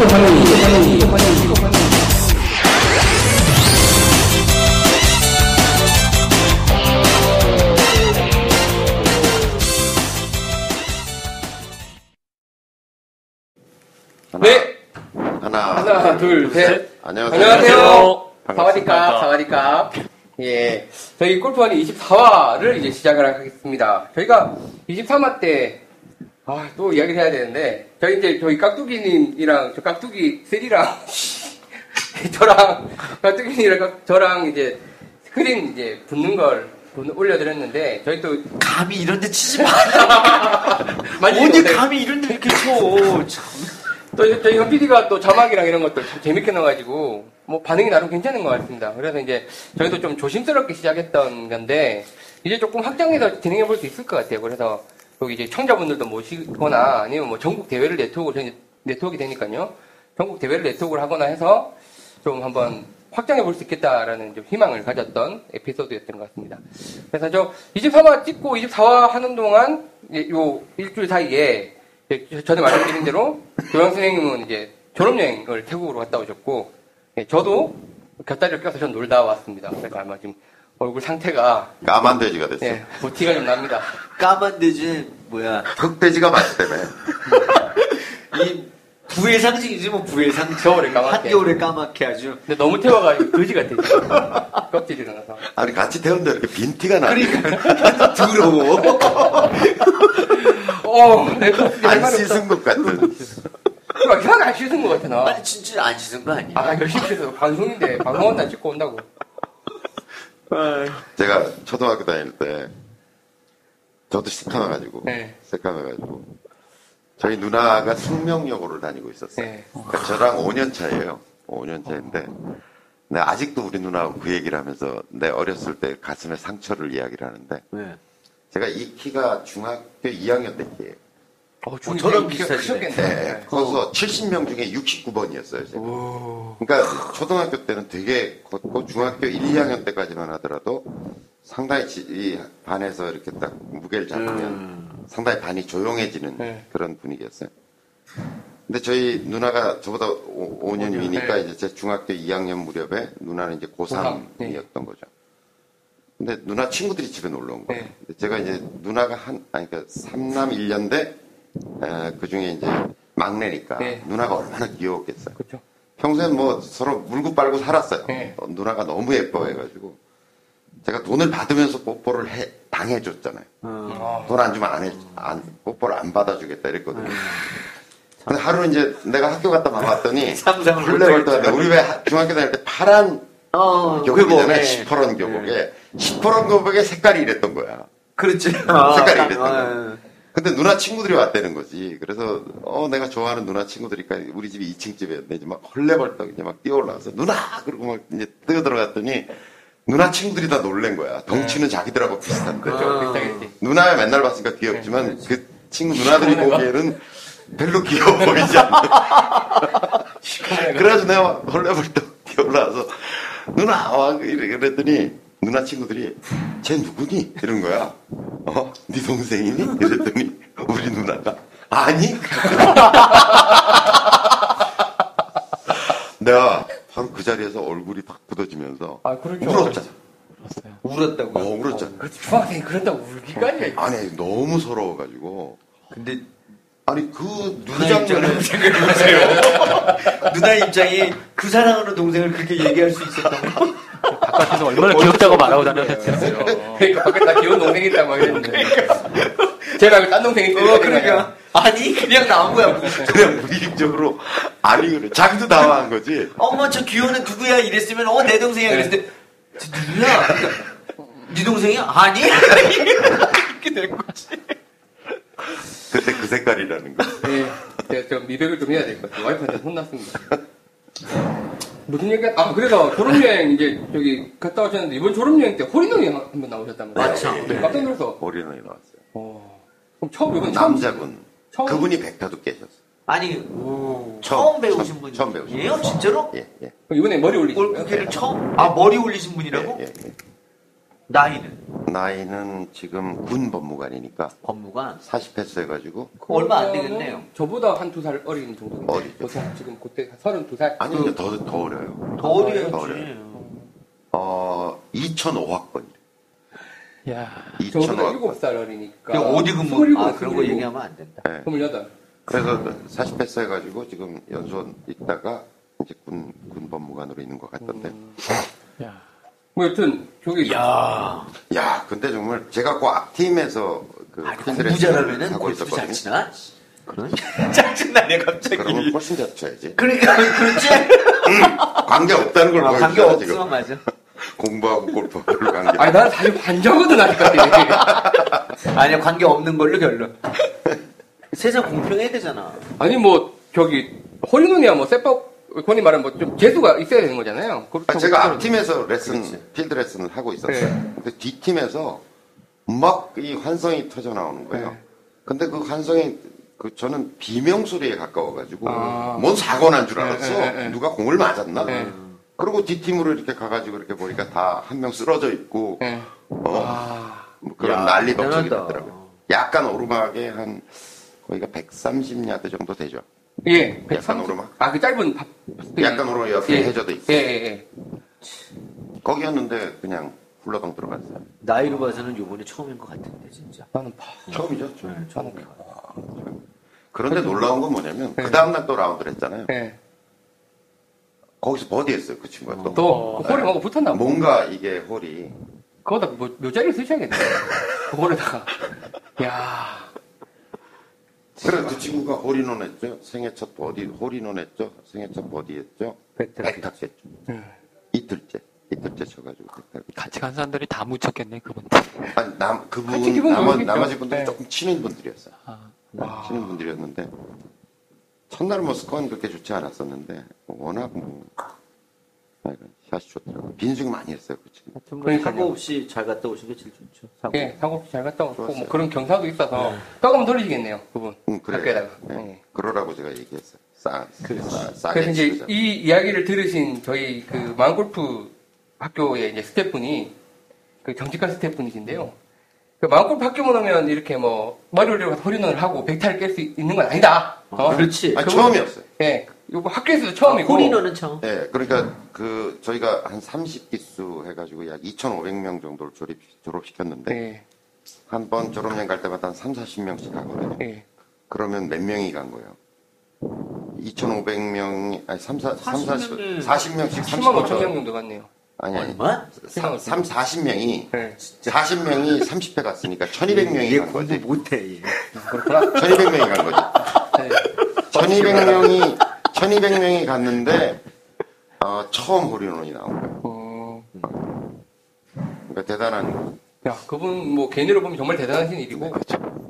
네. 하나, 하나, 둘, 셋. 안녕하세요. 안녕하세요. 사와디카, 사와디카. 예. 저희 골프원이 24화를 이제 시작을 하겠습니다. 저희가 23화 때, 아, 또 이야기를 해야 되는데, 저희 이제, 저희 깍두기님이랑, 저 깍두기 셀이랑, 저랑, 깍두기님이랑 저랑 이제, 스크린 이제 붙는 걸 본- 올려드렸는데, 저희 또, 감히 이런 데 치지 마. 못해- 감히 이런 데 이렇게 쳐. 참. 또 저희 현 PD가 또 자막이랑 이런 것들 참 재밌게 넣어가지고 뭐 반응이 나름 괜찮은 것 같습니다. 그래서 이제 저희도 좀 조심스럽게 시작했던 건데 이제 조금 확장해서 진행해 볼 수 있을 것 같아요. 그래서 여기 이제 청자분들도 모시거나 아니면 뭐 전국 대회를 네트워크 네트워크 되니까요. 전국 대회를 네트워크를 하거나 해서 좀 한번 확장해 볼 수 있겠다라는 좀 희망을 가졌던 에피소드였던 것 같습니다. 그래서 저 23화 찍고 24화 하는 동안 요 일주일 사이에 전에 말씀드린 대로 교양 선생님은 이제 졸업여행을 태국으로 갔다 오셨고 예, 저도 곁다리를 껴서 전 놀다 왔습니다. 그래서 아마 지금 얼굴 상태가 까만 돼지가 됐어. 예, 보티가 좀 납니다. 까만 돼지 뭐야? 흑돼지가 맛있다며. 이 부의 상징이지 뭐 부의 상징. 겨울에 까맣게. 한겨울에 까맣게 아주. 근데 너무 태워가지고 거지 같아. 껍질이 일어나서. 아니, 같이 태운데 이렇게 빈티가 나. 그러니까 더러워. 어, 내가 안 씻은 것 같은. 혀는 안 씻은 것 같아 나. 아니 진짜 안 씻은 거 아니야? 아 열심히 씻어 방송인데 방송한다 찍고 온다고. 제가 초등학교 다닐 때, 저도 시커매가지고, 네. 새까매가지고, 저희 누나가 숙명여고를 다니고 있었어요. 네. 그러니까 저랑 5년 차예요. 5년 차인데, 내 아직도 우리 누나하고 그 얘기를 하면서 내 어렸을 때 가슴에 상처를 이야기를 하는데, 네. 제가 이 키가 중학교 2학년 때 키예요. 어, 저랑 키가 비슷하시네. 크셨겠네. 네. 거기서 70명 중에 69번이었어요. 제가. 그러니까 초등학교 때는 되게 걷고 중학교 1, 2학년 때까지만 하더라도 상당히 지- 이 반에서 이렇게 딱 무게를 잡으면 상당히 반이 조용해지는 네. 그런 분위기였어요. 근데 저희 누나가 저보다 5, 년 위니까 네. 이제 제 중학교 2학년 무렵에 누나는 이제 고3, 고3이었던 거죠. 근데 누나 친구들이 집에 놀러 온 거예요. 네. 제가 이제 누나가 한, 아니, 그러니까 3남 1년대, 그 중에 이제 막내니까 네. 누나가 얼마나 귀여웠겠어요. 그렇죠. 평소엔 뭐 서로 물고 빨고 살았어요. 네. 어, 누나가 너무 예뻐해가지고 제가 돈을 받으면서 뽀뽀를 해, 당해줬잖아요. 아, 돈안 주면 안 해, 안, 뽀뽀를 안 받아주겠다 이랬거든요. 근데 하루 이제 내가 학교 갔다 와봤더니 헐레벌떡 못하겠죠. 우리 왜 하- 중학교 다닐 때 파란 어, 교복이잖아요. 네. 시퍼런 교복에 시퍼런 교복에 색깔이 이랬던 거야. 그렇지. 색깔이 아, 이랬던 거야. 근데 누나 친구들이 왔다는 거지. 그래서 어 내가 좋아하는 누나 친구들이니까 우리 집이 2층 집이었는데 이제 막 헐레벌떡 이제 막 뛰어 올라와서 누나 그러고 막 이제 뛰어 들어갔더니 누나 친구들이 다 놀란 거야. 덩치는 자기들하고 비슷한데. 비슷하겠지. 누나야 맨날 봤으니까 귀엽지만 네, 그 친구 누나들이. 보기에는 별로 귀여워 보이지 않는. 그래가지고 내가 헐레벌떡 뛰어 올라와서 누나 와 이래- 그랬더니 누나 친구들이 쟤 누구니 이런 거야. 어? 네 동생이니? 이랬더니 우리 누나가 아니. 내가 바로 그 자리에서 얼굴이 딱 굳어지면서 아, 그렇죠. 울었잖아. 울었다고. 어, 울었잖아. 그렇지. 중학생이 그런다고 울기까지. 아니 너무 서러워가지고 근데 아니 그 누나 그 입장을 생각해보세요. 누나 입장이 그 사랑하는 동생을 그렇게 얘기할 수 있었다고. 바깥에서 얼마나 귀엽다고 말하고 다녔겠어요. 그러니까 밖에 다 귀여운 동생이 있다고 막 이랬는데. 제 말고 딴 동생이 있다고. 어, 그러니까. 아니, 그냥 나온 거야. 그냥 무의식적으로 아니 그래 자기도 당황한 거지. 어머, 저 귀여운 애 누구야? 이랬으면, 어, 내 동생이야. 그랬는데, 저 누구야? 그러니까, 네 동생이야? 아니? 이렇게 된 거지. 그때 그 색깔이라는 거. 예. 제가 좀 미백을 좀 해야 될 것 같아요. 와이프한테 혼났습니다. 무슨 얘기, 아, 그래서 졸업여행 이제 저기 갔다 오셨는데 이번 졸업여행 때 호리노이 한번 나오셨다면서요? 맞죠. 네. 깜짝 놀라서. 머리는 나왔어요. 어. 그럼 처음, 이번 처음. 남자분. 처음- 그분이 백타도 깨셨어. 아니, 오. 처음 배우신 처음- 분이 처음 배우신 예요? 분. 진짜로? 예, 예. 그럼 이번에 머리 올리신 거예요? 골프계를 처음? 아, 머리 올리신 분이라고? 예, 예, 예. 나이는 나이는 지금 군 법무관이니까 법무관 40패스 해가지고 그거 얼마 안 되겠네요. 저보다 한 두 살 어린 정도. 어리죠. 지금 그때 32살. 아니 이제 더, 더 어려요. 더 어려야지. 더 어려요. 어 2005학번. 야, 저보다 2005학번. 7살 어리니까. 그럼 어디 근무? 27, 아 그런 거 27. 얘기하면 안 된다. 네. 28. 그래서 40패스 해가지고 지금 연수원 있다가 이제 군, 군 법무관으로 있는 것 같던데. 야. 뭐 여튼 저기 야, 야, 근데 정말 제가 그 앞팀에서 그 아, 필드 공부 잘하면은 레슨을 하고 골프 잘. 치나? 그런 짜증나네 갑자기. 그러면 훨씬 잘 쳐야지. 그러니까 그렇지. 관계 없다는 걸 아, 관계 지금. 없으면 맞아. 공부하고 골프하고 별로 관계 아니 나는 사실 반저거든 아직까지. 아니야 관계 없는 걸로 결론. 세상 공평해야 되잖아. 아니 뭐 저기 홀리논이야 뭐 세법 권이 말하면 뭐좀 재수가 있어야 되는 거잖아요. 아, 제가. 앞팀에서 레슨, 그렇지. 필드 레슨을 하고 있었어요. 네. 근데 뒷팀에서 막 이 환성이 터져 나오는 거예요. 네. 근데 그 환성이 그 저는 비명 소리에 가까워가지고 아. 뭔 사고 난 줄 알았어. 네, 네, 네. 누가 공을 맞았나? 네. 그리고 뒷팀으로 이렇게 가가지고 이렇게 보니까 다 한 명 쓰러져 있고 네. 어, 아, 뭐 그런 야, 난리 법석이. 났더라고요. 약간 오르막에 한 거기가 130야드 정도 되죠. 예. 약간 130. 오르막. 아, 그 짧은 밥. 약간 오르막 옆에 예. 해저도 있고 예, 예, 예. 거기였는데 그냥 훌러덩 들어갔어요. 나이로 봐서는 요번에 처음인 것 같은데 진짜. 나는 봐. 처음이죠. 네, 처음인 것 같아. 그런데 놀라운 건 뭐냐면 그 다음 날 또 라운드를 했잖아요. 예. 거기서 버디했어요 그 친구가 또. 또, 그 홀에 뭔가 붙었나 봐. 뭔가 이게 홀이 그거다, 뭐, 묘자리를 쓰셔야겠네. 그거에다가. 야 그래서 그 친구가 홀인원 했죠. 생애 첫 버디 홀인원 했죠. 생애 첫 버디 했죠. 백탁. 했죠. 음. 이틀째 이틀째 쳐가지고 백탁. 같이 간 사람들이 다 묻혔겠네, 그분. 아니 남 그분 나머, 좋으시죠? 나머지 분들이 네. 조금 치는 분들이었어요. 아, 치는 분들이었는데 첫날 뭐 스코어는 그렇게 좋지 않았었는데 워낙 뭐 아, 샷이 좋더라고요. 빈스윙 많이 했어요 그뭐 그러니까요. 사고 없이 잘 갔다 오신 게 제일 좋죠. 사고. 예, 사고 없이 잘 갔다 왔고, 뭐. 그런 경사도 있어서, 떡하면 돌리시겠네요, 그분. 응, 그래. 학교에다가. 네. 예. 그러라고 제가 얘기했어요. 싸, 싸, 싸게 그래서 이제 치자. 이 이야기를 들으신 저희 그 마음골프 학교의 이제 스태프분이 그 정직한 스태프분이신데요. 그 마음골프 학교만 오면 이렇게 뭐 머리 올리고 홀인원을 하고 백타를 깰 수 있는 건 아니다. 어? 그렇지. 아니, 처음이었어요. 예. 요거 학교에서도 처음이고. 홀인원은 처음. 네, 그러니까 그 저희가 한 30기수 해가지고 약 2,500명 정도를 졸업, 졸업시켰는데 예. 한번 졸업여행 갈 때마다 한 3, 40명씩 가거든요. 예. 그러면 몇 명이 간 거예요? 2,500명이, 아니, 3, 4, 3, 40, 40명이 40명씩 10만 5천 35명. 명 정도 갔네요. 아니, 아니. 얼마? 3, 3 40명이, 예. 40명이 30회 갔으니까 1,200명이 얘간 거지. 못해. 얘. 그렇구나. 1,200명이 간 거지. 예. 1,200명이, 1,200명이 갔는데, 어, 처음 홀인원이 나온 거예요. 어, 그러니까 대단한 거. 야, 그분 뭐 개인으로 보면 정말 대단하신 일이고.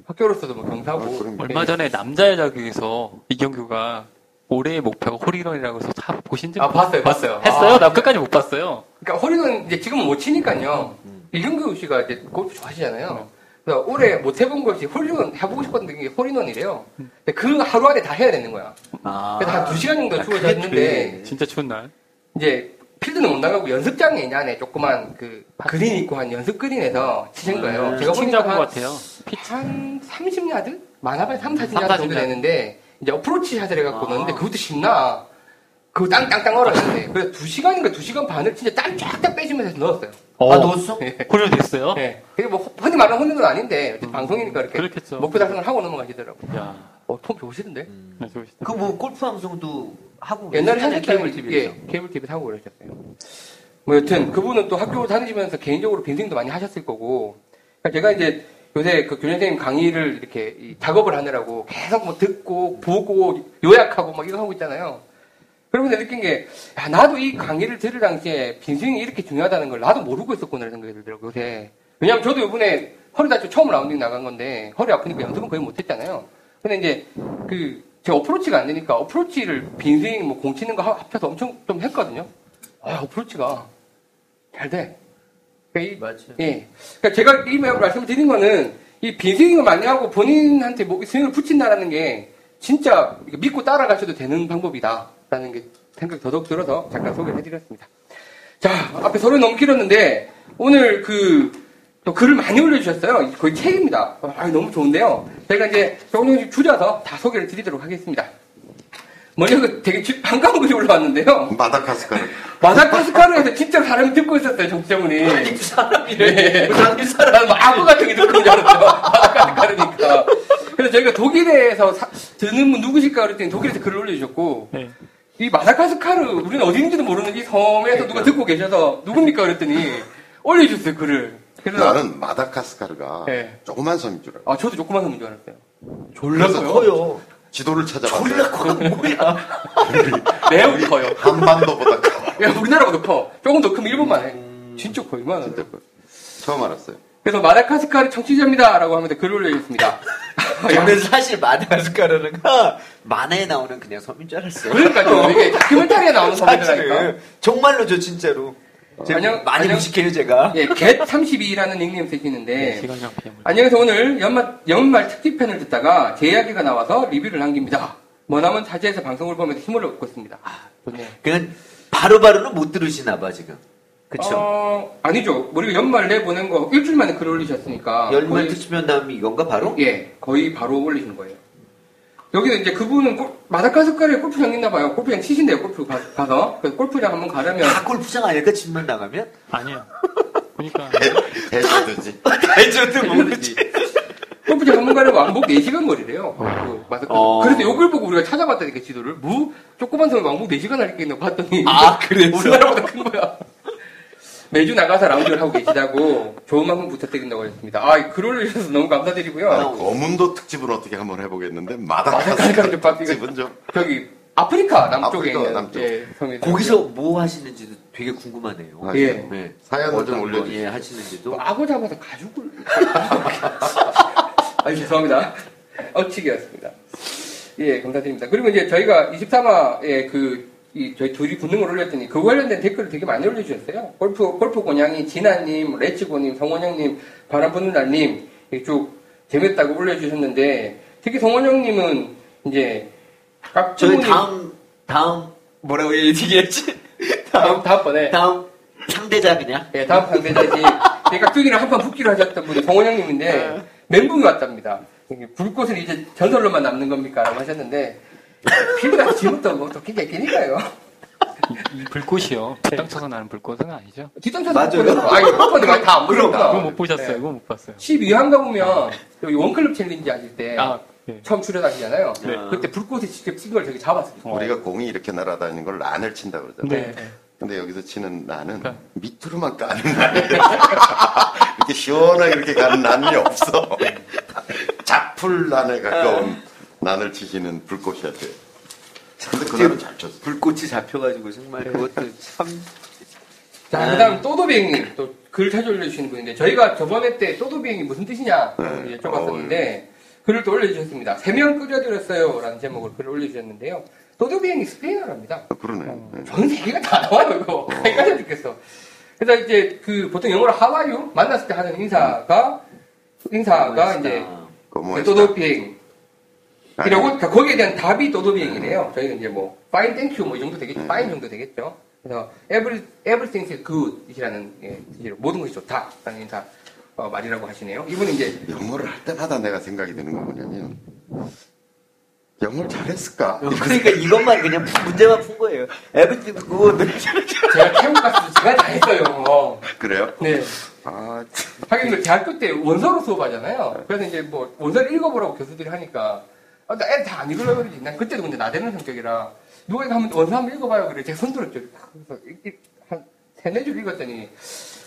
학교로서도 뭐 경사고. 아, 얼마 전에 남자의 자격에서 이경규가 올해의 목표가 홀인원이라고 해서 다 보신 적 아, 봤어요, 봤어요. 했어요? 아. 나 끝까지 못 봤어요. 그러니까 홀인원 이제 지금은 못 치니까요. 이경규 씨가 이제 골프 좋아하시잖아요. 그래서 올해 못 해본 것이 홀인원 해보고 싶었던 게 홀인원이래요. 근데 그 하루 안에 다 해야 되는 거야. 아. 그래서 한 두 시간 정도 아, 돼. 진짜 추운 날. 이제 필드는 못 나가고 연습장에 있는 안에 조그만 그 그린 있고 한 연습 그린에서 치신 거예요. 네. 제가 보니까 한, 같아요. 한 30야드? 많아봐야 3, 40야드 3, 정도 40야드. 되는데 이제 어프로치 샷을 해갖고 아. 넣는데 그것도 쉽나? 그거 땅땅땅 얼었는데 그래서 2시간인가 2시간 반을 진짜 땀 쫙쫙 빼주면서 넣었어요. 아, 넣었어? 예. 홀인원 됐어요? 예. 그게 뭐 흔히 말하는 혼인은 아닌데 어쨌든 방송이니까 이렇게 그렇겠죠. 목표 달성을 하고 넘어가시더라고요. 야, 어, 톰 좋으시던데? 네, 좋으시다. 그뭐 골프 방송도 하고 옛날에 하셨잖아요. 케이블 TV에서. 예, 케이블 TV 하고 그러셨어요. 뭐 여튼 그분은 또 학교 다니시면서 개인적으로 빈생도 많이 하셨을 거고. 그러니까 제가 이제 요새 그 교장 선생님 강의를 이렇게 이 작업을 하느라고 계속 뭐 듣고 보고 요약하고 막 이거 하고 있잖아요. 그러면서 느낀 게, 야, 나도 이 강의를 들을 당시에 빈생이 이렇게 중요하다는 걸 나도 모르고 있었구나 이런 생각이 들더라고요, 요새. 왜냐면 저도 이번에 허리 다치고 처음 라운딩 나간 건데, 허리 아프니까 연습은 거의 못 했잖아요. 근데 이제, 그, 제 어프로치가 안 되니까 어프로치를 빈스윙 뭐 공 치는 거 합- 합쳐서 엄청 좀 했거든요. 아, 어프로치가 잘 돼. 그러니까 이- 맞아요. 예. 그러니까 제가 이 말씀을 드린 거는 이 빈스윙을 많이 하고 본인한테 뭐 스윙을 붙인다라는 게 진짜 믿고 따라가셔도 되는 방법이다라는 게 생각이 더더욱 들어서 잠깐 소개를 해드렸습니다. 자, 앞에 서류 너무 길었는데 오늘 그, 또 글을 많이 올려주셨어요. 거의 책입니다. 아, 너무 좋은데요. 저희가 이제 조금 조금씩 줄여서 다 소개를 드리도록 하겠습니다. 먼저 그 되게 지- 반가운 글이 올라왔는데요. 마다카스카르. 마다가스카르에서 진짜 사람이 듣고 있었어요, 정치자문이. 아니 그 사람이래. 네. 당일 사람. 악어 같은 게 듣는 줄 알았어요. 마다가스카르니까. 그래서 저희가 독일에서 사- 듣는 분 누구실까 그랬더니 독일에서 글을 올려주셨고, 네. 이 마다가스카르, 우리는 어디 있는지도 모르는 이 섬에서 누가 듣고 계셔서 누굽니까 그랬더니 올려주셨어요, 글을. 그래서, 나는 마다카스카르가 네. 조그만 섬인 줄 알아. 아, 저도 조그만 섬인 줄 알았어요. 그래서 커요. 지도를 찾아봤어요. 졸라 커. 뭐야. 매우 커요. 한반도보다 커. 야, 우리나라보다 커. 조금 더 크면 일본만 해. 진짜 커, 이만한. 진짜 커. 처음 알았어요. 그래서 마다가스카르 청취자입니다 라고 하면서 글을 올려주셨습니다. 저는 사실 마다가스카르가 만화에 나오는 그냥 섬인 줄 알았어요. 그러니까요. 이게 다큐멘터리에 나오는 섬이라니까. 사실은 정말로 저 진짜로. 제가 안녕- 많이 안녕- 무식해요 제가. 예, get32라는 닉네임 쓰시는데 네. 안녕하세요. 오늘 연말, 연말 특집편을 듣다가 제 이야기가 나와서 리뷰를 남깁니다. 머나먼 자제에서 방송을 보면서 힘을 얻고 있습니다. 아, 좋네요. 그냥 바로바로는 못 들으시나 봐 지금. 그쵸? 어, 아니죠. 우리가 연말 내보낸 거 일주일 만에 글을 올리셨으니까. 연말 거의- 특집면 다음에 이건가 바로? 예, 거의 바로 올리신 거예요. 여기는 이제 그분은 골- 마다가스카르에 골프장 있나 봐요. 골프장 치신대요. 골프 가, 서 그래서 골프장 한번 가려면 다 골프장 아닐까 집만 나가면? 아니에요. 보니까 해주든지. 알죠도 모르지. 골프장 한번 가려면 왕복 4시간 거리래요. 그 마다가스카르. 어. 그래서 요걸 보고 우리가 찾아봤다니까 지도를. 무 조그만 섬에 왕복 4시간 할겠나 봤더니 아, 그래서? 우리나라보다 큰 거야. 매주 나가서 라운딩을 하고 계시다고 좋은 방송 부탁드린다고 하셨습니다. 아, 글 올려주셔서 너무 감사드리고요. 아, 거문도 특집은 어떻게 한번 해보겠는데 마다가스카르 특집은 좀 저기 아프리카 남쪽에 아프리카 있는 남쪽. 예, 거기서 뭐 하시는지도 되게 궁금하네요. 아, 예. 네. 사연을 좀 거, 올려주세요. 예, 하시는지도. 뭐 악어 잡아서 가죽을. 아 죄송합니다. 어치기였습니다. 예, 감사드립니다. 그리고 이제 저희가 23화에 그, 이, 저희 둘이 붙는 걸 올렸더니 그 관련된 댓글을 되게 많이 올려주셨어요. 골프, 골프 고냥이, 진아님, 레치고님, 성원영님, 바람 부는 날님, 이렇게 쭉 재밌다고 올려주셨는데, 특히 성원영님은 이제, 깍 저희 다음, 다음, 뭐라고 얘기했지? 다음, 다음, 다음번에, 다음 상대자 그냥? 예, 다음 상대자지. 깍두기랑 한판 붙기로 하셨던 분이 성원영님인데, 멘붕이 왔답니다. 이게 불꽃은 이제 전설로만 남는 겁니까? 라고 하셨는데, 뭐또 굉장히 끼니까요. 이, 이 불꽃이요. 땅 쳐서 나는 불꽃은 아니죠. 뒷담차도 맞아요. 아니, 못 보는 다안 보셨구나. 그거 못 보셨어요. 그거 못 봤어요. 12화인가 보면, 여기 원클럽 챌린지 하실 때, 아, 네. 처음 출연하시잖아요. 네. 그때 불꽃에 직접 친걸 되게 잡았어요. 우리가 공이 이렇게 날아다니는 걸 란을 친다 그러잖아요. 네. 근데 여기서 치는 나는 네. 밑으로만 까는 난이에요. 이렇게 시원하게 이렇게 가는 난이 없어. 작풀 난에 가까운 난을 치시는 불꽃이었대요. 근데 그날은 잘 쳤어. 불꽃이 잡혀가지고 정말 그것도 참. 자, 아. 그 다음 또도비행님, 또 글 자주 올려주시는 분인데, 저희가 저번에 때 또도비행이 무슨 뜻이냐, 네. 여쭤봤었는데, 글을 또 올려주셨습니다. 세명 끓여드렸어요. 라는 제목으로 글을 올려주셨는데요. 또도비행이 스페인어랍니다. 아, 그러네. 네. 전 세계가 다 나와요, 이거. 헷갈려 죽겠어. 그래서 이제 그 보통 영어로 하와유 만났을 때 하는 인사가, 인사가 이제. 또도비행. 이라고 그러니까 거기에 대한 답이 또도비행이래요. 저희는 이제 뭐 fine, thank you 뭐 이 정도 되겠죠. fine 정도 되겠죠. 그래서 every everything is good이라는 예, 모든 것이 좋다라는 인사 어, 말이라고 하시네요. 이분은 이제 영어를 할 때마다 내가 생각이 드는 건 뭐냐면 영어를 잘했을까? 그러니까 이것만 그냥 문제만 푼 거예요. 에브리띵 그거 제가 태국 갔을 때 제가 다 했어요. 영어. 그래요? 네. 아, 참. 하긴 그 대학교 때 원서로 수업하잖아요. 그래서 이제 뭐 원서를 읽어보라고 교수들이 하니까 아, 나애다안 읽으려고 그러지. 난 그때도 근데 나대는 성격이라 누가 이거 한번 원서 한번 읽어봐요. 그래 제가 손들었죠. 그래서 읽- 읽- 한 세네 줄 읽었더니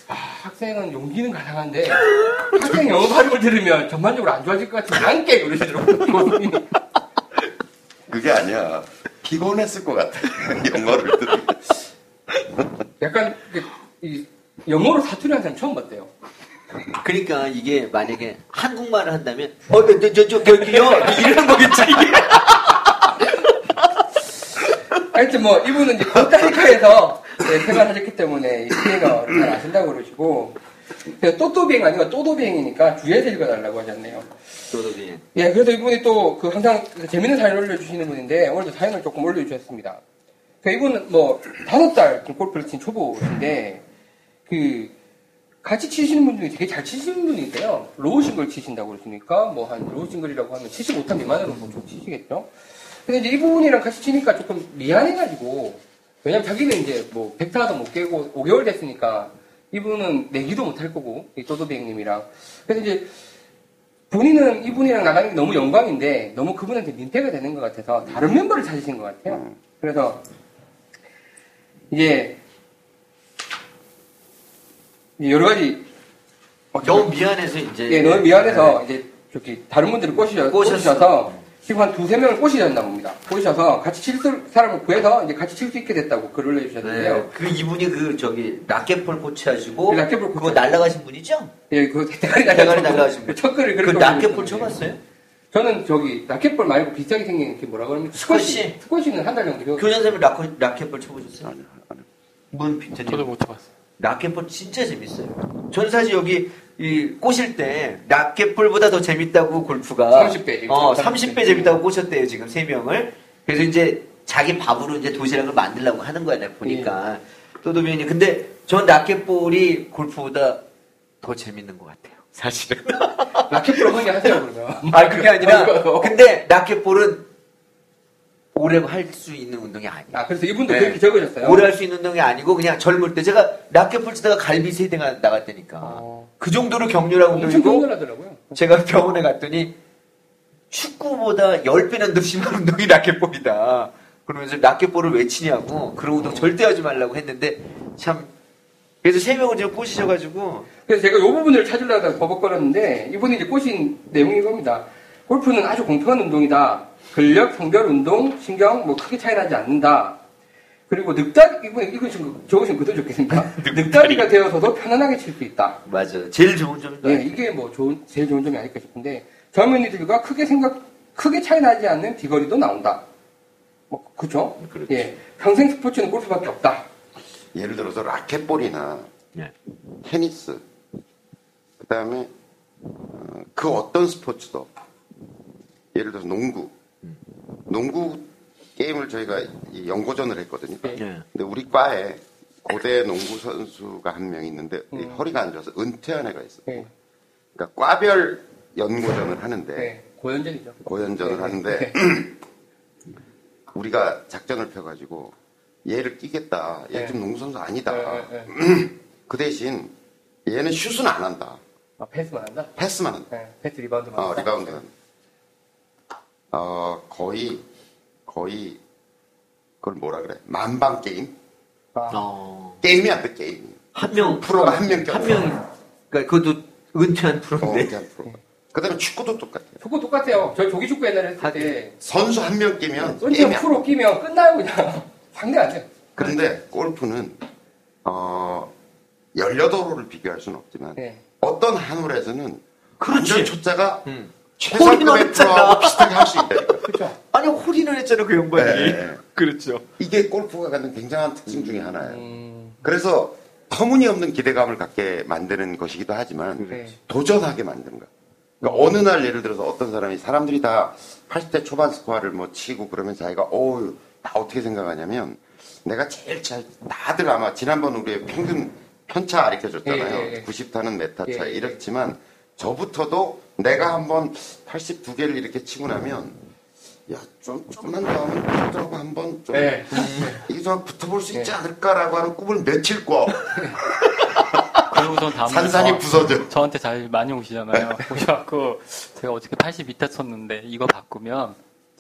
아, 학생은 용기는 가상한데 학생 영어 발음을 들으면 전반적으로 안 좋아질 것 같으면 안 깨! 그러시더라고요. 교수님이. 그게 아니야. 피곤했을 것 같아. 영어를 들으면. 약간 이 영어로 사투리 한 사람 처음 봤대요. 그러니까 이게 만약에 한국말을 한다면 어저저 저기요 이런 거겠지. 하여튼 뭐 이분은 이제 코스타리카에서 네, 생활하셨기 때문에 이 스페인어를 잘 아신다고 그러시고 또또비행 아니고 또도비행이니까 주의해서 읽어달라고 하셨네요. 도덕이. 예, 그래서 이분이 또 그 항상 그 재밌는 사연 을 올려주시는 분인데 오늘도 사연을 조금 올려주셨습니다. 그 이분은 뭐 다섯 달 골프를 친 초보인데 그 같이 치시는 분 중에 되게 잘 치시는 분이 있어요. low single 치신다고 그러시니까, 뭐, 한, low single이라고 하면 75타 미만으로 뭐좀 치시겠죠? 근데 이제 이분이랑 같이 치니까 조금 미안해가지고, 왜냐면 자기는 이제 뭐, 100타도 못 깨고 5개월 됐으니까, 이분은 내기도 못 할 거고, 이 또도비행님이랑. 그래서 이제, 본인은 이분이랑 나가는 게 너무 영광인데, 너무 그분한테 민폐가 되는 것 같아서, 다른 멤버를 찾으신 것 같아요. 그래서, 이제, 여러 가지, 어, 너무 미안해서 이제. 예, 너무 미안해서 이제 저기 다른 분들을 꼬시셔. 꼬시셔서 지금 한 두세 명을 꼬시셨나 봅니다. 꼬시셔서 같이 칠 수- 사람을 구해서 이제 같이 칠 수 있게 됐다고 글을 네. 내주셨는데요. 그 이분이 그 저기 라켓볼 코치 하시고 그 라켓볼 그거 코치. 날라가신 분이죠? 예, 그 대가리 날라가신 분. 첫 글을 그 올려주셨는데. 쳐봤어요? 저는 저기 라켓볼 말고 비슷하게 생긴 이렇게 뭐라 그럽니까? 스쿼시. 스쿼시는 한 달 정도 배웠 교장 선생님 라켓, 라켓볼 쳐보셨어요? 아니요, 아니요. 문 빈터님. 저도 못 쳐봤어요. 라켓볼 진짜 재밌어요. 저는 사실 여기 이 꼬실 때 라켓볼보다 더 재밌다고 골프가 30배 지금. 어, 30배. 30배 재밌다고 꼬셨대요 지금 세 명을. 그래서 이제 자기 밥으로 이제 도시락을 만들려고 하는 거야 내가 보니까 또도비언이 근데 전 라켓볼이 골프보다 더 재밌는 것 같아요. 사실은. 라켓볼 하게 하세요 그러면. 아 그게 아니라 그거. 근데 라켓볼은 오래 할 수 있는 운동이 아니야. 아 그래서 이분도 네. 그렇게 적으셨어요. 오래 할 수 있는 운동이 아니고 그냥 젊을 때 제가 라켓볼 치다가 갈비 세 대가 나갔다니까. 어. 그 정도로 격렬한 운동이고 격렬하더라고요. 제가 병원에 갔더니 축구보다 10배는 더 심한 운동이 라켓볼이다. 그러면서 라켓볼을 왜 치냐고 그런 운동 절대 하지 말라고 했는데 참 그래서 세 명을 지금 꼬시셔가지고 그래서 제가 이 부분을 찾으려다가 버벅거렸는데 이분이 이제 꼬신 내용이 이겁니다. 골프는 아주 공평한 운동이다. 근력, 성별, 운동, 신경 뭐 크게 차이 나지 않는다. 그리고 늑다리 이분 이거 지금 적으시면 그대로 좋겠습니까? 늑다리가 되어서도 편안하게 칠 수 있다. 맞아 제일 좋은 점이 예, 이게 뭐 좋은 제일 좋은 점이 아닐까 싶은데 젊은이들과 크게 생각 크게 차이 나지 않는 비거리도 나온다. 뭐 그죠? 그렇죠. 예, 평생 스포츠는 골프밖에 없다. 예를 들어서 라켓볼이나 예. 테니스, 그 다음에 그 어떤 스포츠도 예를 들어서 농구, 농구 게임을 저희가 이 연고전을 했거든요. 예. 예. 근데 우리 과에 고대 농구 선수가 한 명 있는데 이 허리가 안 좋아서 은퇴한 애가 있어요. 예, 그러니까 과별 연고전을 하는데 예, 고연전이죠. 고연전을 네, 하는데 네. 우리가 작전을 펴가지고 얘를 끼겠다. 얘 네. 좀 농구 선수 아니다. 그 대신 얘는 슛은 안 한다. 아, 패스만 한다? 패스만 한다. 네, 패스 리바운드만 어, 한다? 리바운드는. 어, 거의, 거의, 그걸 뭐라 그래. 만방 게임? 아, 어. 게임이 안 돼, 게임. 한 명, 프로가 한명 한 명, 그러니까 그것도 은퇴한 어, 프로인데. 그냥 프로. 그 다음에 축구도 똑같아요. 축구 똑같아요. 저 조기 축구 옛날에 했을 때, 선수 한 명 끼면 돼. 프로 끼면 끝나요, 그냥. 상대 안 돼. 그런데 골프는, 어, 18홀을 비교할 수는 없지만, 네. 어떤 한 홀에서는 그렇지. 완전 초짜가 음. 최상급의 홀인원 했잖아. 비슷하게 할 수 있다니까. 그렇죠. 아니 홀인을 했잖아 그 양반이. 네. 그렇죠. 이게 골프가 갖는 굉장한 특징 중에 하나예요. 음, 그래서 터무니없는 기대감을 갖게 만드는 것이기도 하지만 네. 도전하게 만드는 거야. 그러니까 어느 날 예를 들어서 어떤 사람이 사람들이 다 80대 초반 스코어를 뭐 치고 그러면 자기가 어우 나 어떻게 생각하냐면 내가 제일 잘 다들 아마 지난번 우리 평균 편차 가르쳐줬잖아요. 예, 예, 예. 90타는 메타 차 예, 예. 이렇지만 저부터도 내가 한번 82개를 이렇게 치고 나면 야좀 좀만 더 하면 그들하고 한번 좀 네. 이게 좀 붙어볼 수 있지 네. 않을까라고 하는 꿈을 며칠 꿔 그러고선 다음 산산이 부서져. 저한테 잘 많이 오시잖아요. 오셔갖고 제가 어떻게 82타 쳤는데 이거 바꾸면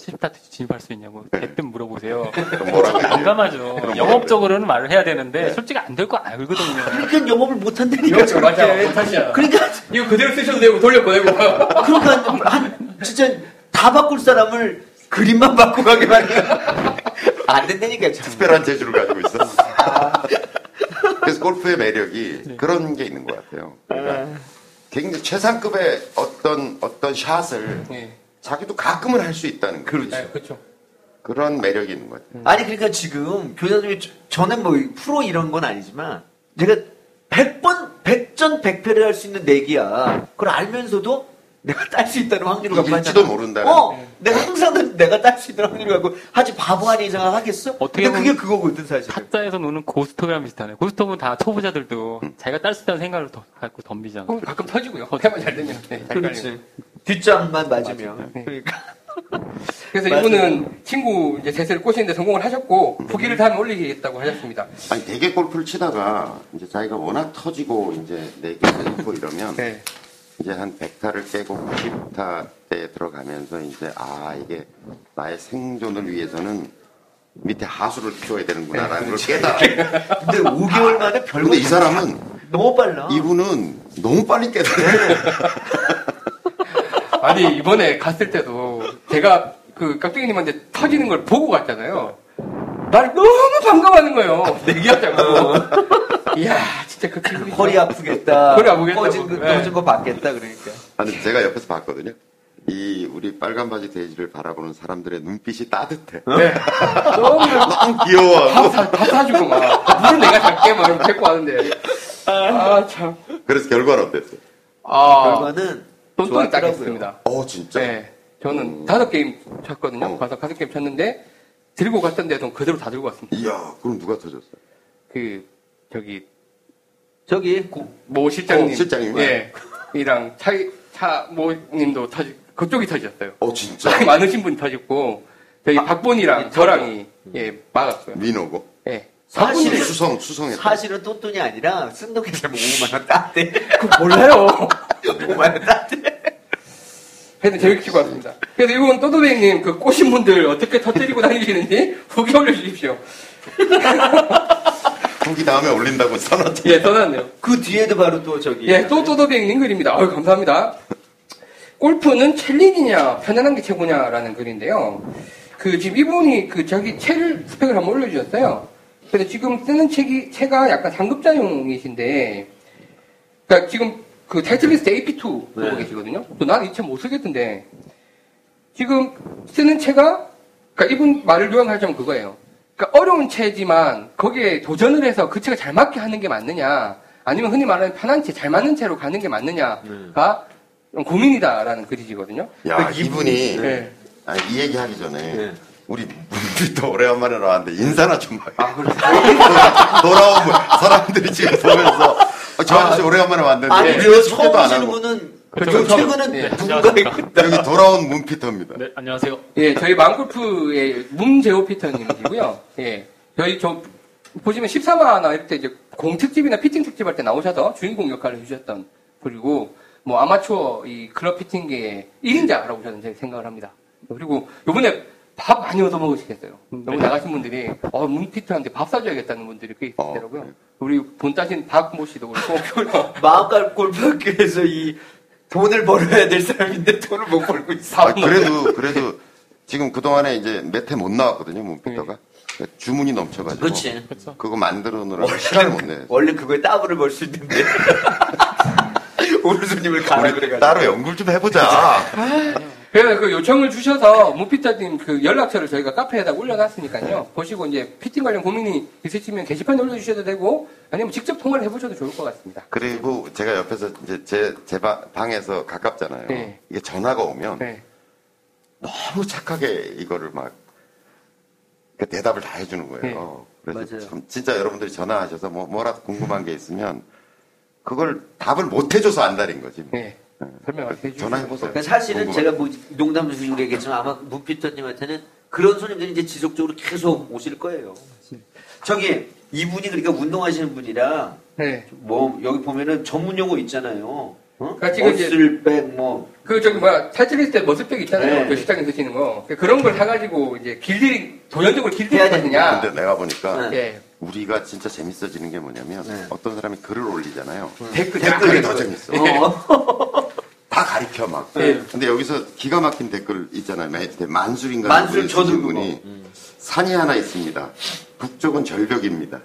70타 진입할 수 있냐고 대뜸 물어보세요. 뭐라고? 난감하죠. 영업적으로는 말을 해야 되는데 솔직히 안 될 거 알거든요. 그러니까 영업을 못 한다니까. 이거 맞아. 탓이야. 그러니까 이거 그대로 쓰셔도 되고 돌려보내고. 그러니까 한 진짜 다 바꿀 사람을 그림만 바꾸게 말이야. 안 된다니까. 참. 특별한 재주를 가지고 있어. 그래서 골프의 매력이 그런 게 있는 것 같아요. 그러니까 굉장히 최상급의 어떤 어떤 샷을 네. 자기도 가끔은 할 수 있다는 거. 네, 그렇죠. 그런 매력이 있는 것 같아요. 아니 그러니까 지금 교사님이 저- 저는 뭐 프로 이런 건 아니지만 제가 100번 100전 100패를 할 수 있는 내기야. 그걸 알면서도 내가 딸 수 있다는 확률을 갖고 이길지도. 모른다는. 어, 내가 항상 내가 딸 수 있다는 확률을 갖고 하지 바보 아닌 생각 하겠어? 어떻게 근데 그게 그거거든 사실. 타짜에서 노는 고스톱이랑 비슷하네. 고스톱은 다 초보자들도 자기가 딸 수 있다는 생각을 더 갖고 덤비잖아. 어, 가끔 터지고요. 패만 잘 되면. 네. 그렇지. 뒷장만 맞으면. 네. 그러니까. 그래서 맞아요. 이분은 친구 이제 제세를 꼬시는데 성공을 하셨고 후기를 다음에 올리겠다고 하셨습니다. 아니 대개 골프를 치다가 이제 자기가 워낙 터지고 이제 내기도 있고 이러면 네. 이제 한 100타를 깨고 90타 때 들어가면서 이제 아 이게 나의 생존을 위해서는 밑에 하수를 키워야 되는구나라는 걸 깨달아. 근데 5개월 만에 별거 근데 이 사람은 너무 빨라. 이분은 너무 빨리 깨달아. 아니 이번에 갔을 때도 제가 그 깍두기님한테 터지는 걸 보고 갔잖아요. 날 너무 반가워하는 거예요. 내기하자고. 이야 진짜 그 기분이 허리 아프겠다. 허리 아프겠다고. 꺼진 거, 네. 꺼진 거 받겠다 그러니까. 아니 제가 옆에서 봤거든요. 이 우리 빨간 바지 돼지를 바라보는 사람들의 눈빛이 따뜻해. 네. 너무 너무 귀여워. 밥, 사, 밥 사주고 막 물을 내가 작게 막 이렇게 데리고 하는데 아 참. 그래서 결과는 어땠어요? 아 결과는 똔똔이 딱. 했습니다. 어 진짜. 네. 저는 다섯 게임 쳤거든요. 어. 가서 다섯 게임 쳤는데 들고 갔던 데도 그대로 다 들고 왔습니다. 이야 그럼 누가 터졌어요? 그 저기 저기 고- 모 실장님, 어, 실장님. 예, 이랑 차이 차모님도 터지 그쪽이 터졌어요. 어 진짜. 많으신 분이 터졌고 저희 박본이랑 저랑이 예 막았고요. 민호고. 예. 사실은 수성 수성했다. 사실은 똔똔이 아니라 쓴돈이 잘못 5만 원 땄대. 그 몰라요. 5만 원 땄대. 하여튼 재밌게 치고 왔습니다. 그래서 이분 또도백님 그 꼬신 분들 어떻게 터뜨리고 다니시는지 후기 올려주십시오. 후기 다음에 올린다고 써놨죠. 예, 떠났네요. 그 뒤에도 바로 또 저기. 예, 또 또도백님 글입니다. 아유, 감사합니다. 골프는 챌린지냐, 편안한 게 최고냐라는 글인데요. 그, 지금 이분이 그 자기 채를 스펙을 한번 올려주셨어요. 그래서 지금 쓰는 책이, 채가 약간 상급자용이신데, 그니까 지금 그 타이틀리스트 AP2 보고 네. 계시거든요. 또 나는 이채못 쓰겠던데, 지금 쓰는 채가, 그니까 이분 말을 요약하자면 그거예요. 그러니까 어려운 채지만 거기에 도전을 해서 그 채가 잘 맞게 하는 게 맞느냐, 아니면 흔히 말하는 편한 채, 잘 맞는 채로 가는 게 맞느냐가 좀 고민이다라는 글이시거든요. 야그 이분이 네. 아, 이 얘기 하기 전에 네. 우리 문비도 오래간만에 나왔는데 인사나 좀 봐요. 아, 그래요? 돌아온 분, 사람들이 지금 보면서 아, 저 아저씨 오래간만에 왔는데 아니, 우리 그 소개도 처음 안 오시는 하고 분은 그렇죠. 저 최근은 네, 누군가. 여기 돌아온 문피터입니다. 네, 안녕하세요. 예, 저희 망골프의 문재호 피터님이시고요. 예, 저희 저 보시면 14화나 이럴 때 이제 공 특집이나 피팅 특집 할 때 나오셔서 주인공 역할을 해주셨던 그리고 뭐 아마추어 이 클럽 피팅계의 1인자라고 저는 생각을 합니다. 그리고 요번에 밥 많이 얻어 먹으시겠어요. 너무 나가신 분들이 어, 문피터한테 밥 사줘야겠다는 분들이 꽤 어, 있더라고요. 네. 우리 본 따신 박모 씨도 그렇고 마음갈 골프학교에서 이 돈을 벌어야 될 사람인데 돈을 못 벌고 있어. 아, 그래도 그래도 지금 그 동안에 이제 몇해못 나왔거든요 문피터가 주문이 넘쳐가지고 그렇지. 그렇죠. 그거 만들어 놓으라고 시간을 못 내. 원래 그거에 따블을 벌 수 있는데. 오늘 손님을 가라 그래가지고. 따로 연구를 좀 해보자. 그래서 그 요청을 주셔서 문피터님 그 연락처를 저희가 카페에다 올려놨으니까요. 보시고 이제 피팅 관련 고민이 있으시면 게시판에 올려주셔도 되고 아니면 직접 통화를 해보셔도 좋을 것 같습니다. 그리고 제가 옆에서 이제 제, 제 바- 방에서 가깝잖아요. 네. 이게 전화가 오면 네. 너무 착하게 이거를 막, 그 대답을 다 해주는 거예요. 그래서 맞아요. 참 진짜 여러분들이 전화하셔서 뭐, 뭐라도 궁금한 게 있으면 그걸 답을 못 해줘서 안달인 거지. 네. 설명을 해주시죠. 전화해보세요. 그러니까 사실은 궁금하다. 제가 뭐 농담 중으로 얘기했지만 아마 문피터님한테는 그런 손님들이 이제 지속적으로 계속 오실 거예요. 저기 이분이 그러니까 운동하시는 분이라 네. 뭐 여기 보면은 전문 용어 있잖아요. 어? 그러니까 지금 이제- 머슬백 뭐 그 저기 뭐야 타이틀리스트에 머스백 있잖아요. 네. 그 식당에 드시는 거. 그런 걸 사가지고 이제 길들이 도전적으로 길들이 해야 거느냐. 근데 내가 보니까 네. 예. 우리가 진짜 재밌어지는 게 뭐냐면 네. 어떤 사람이 글을 올리잖아요. 댓글 댓글이 더더 재밌어. 어. 다 가리켜 막. 네. 근데 여기서 기가 막힌 댓글 있잖아요. 만술인가 만술 그거. 분이 산이 하나 있습니다. 북쪽은 절벽입니다.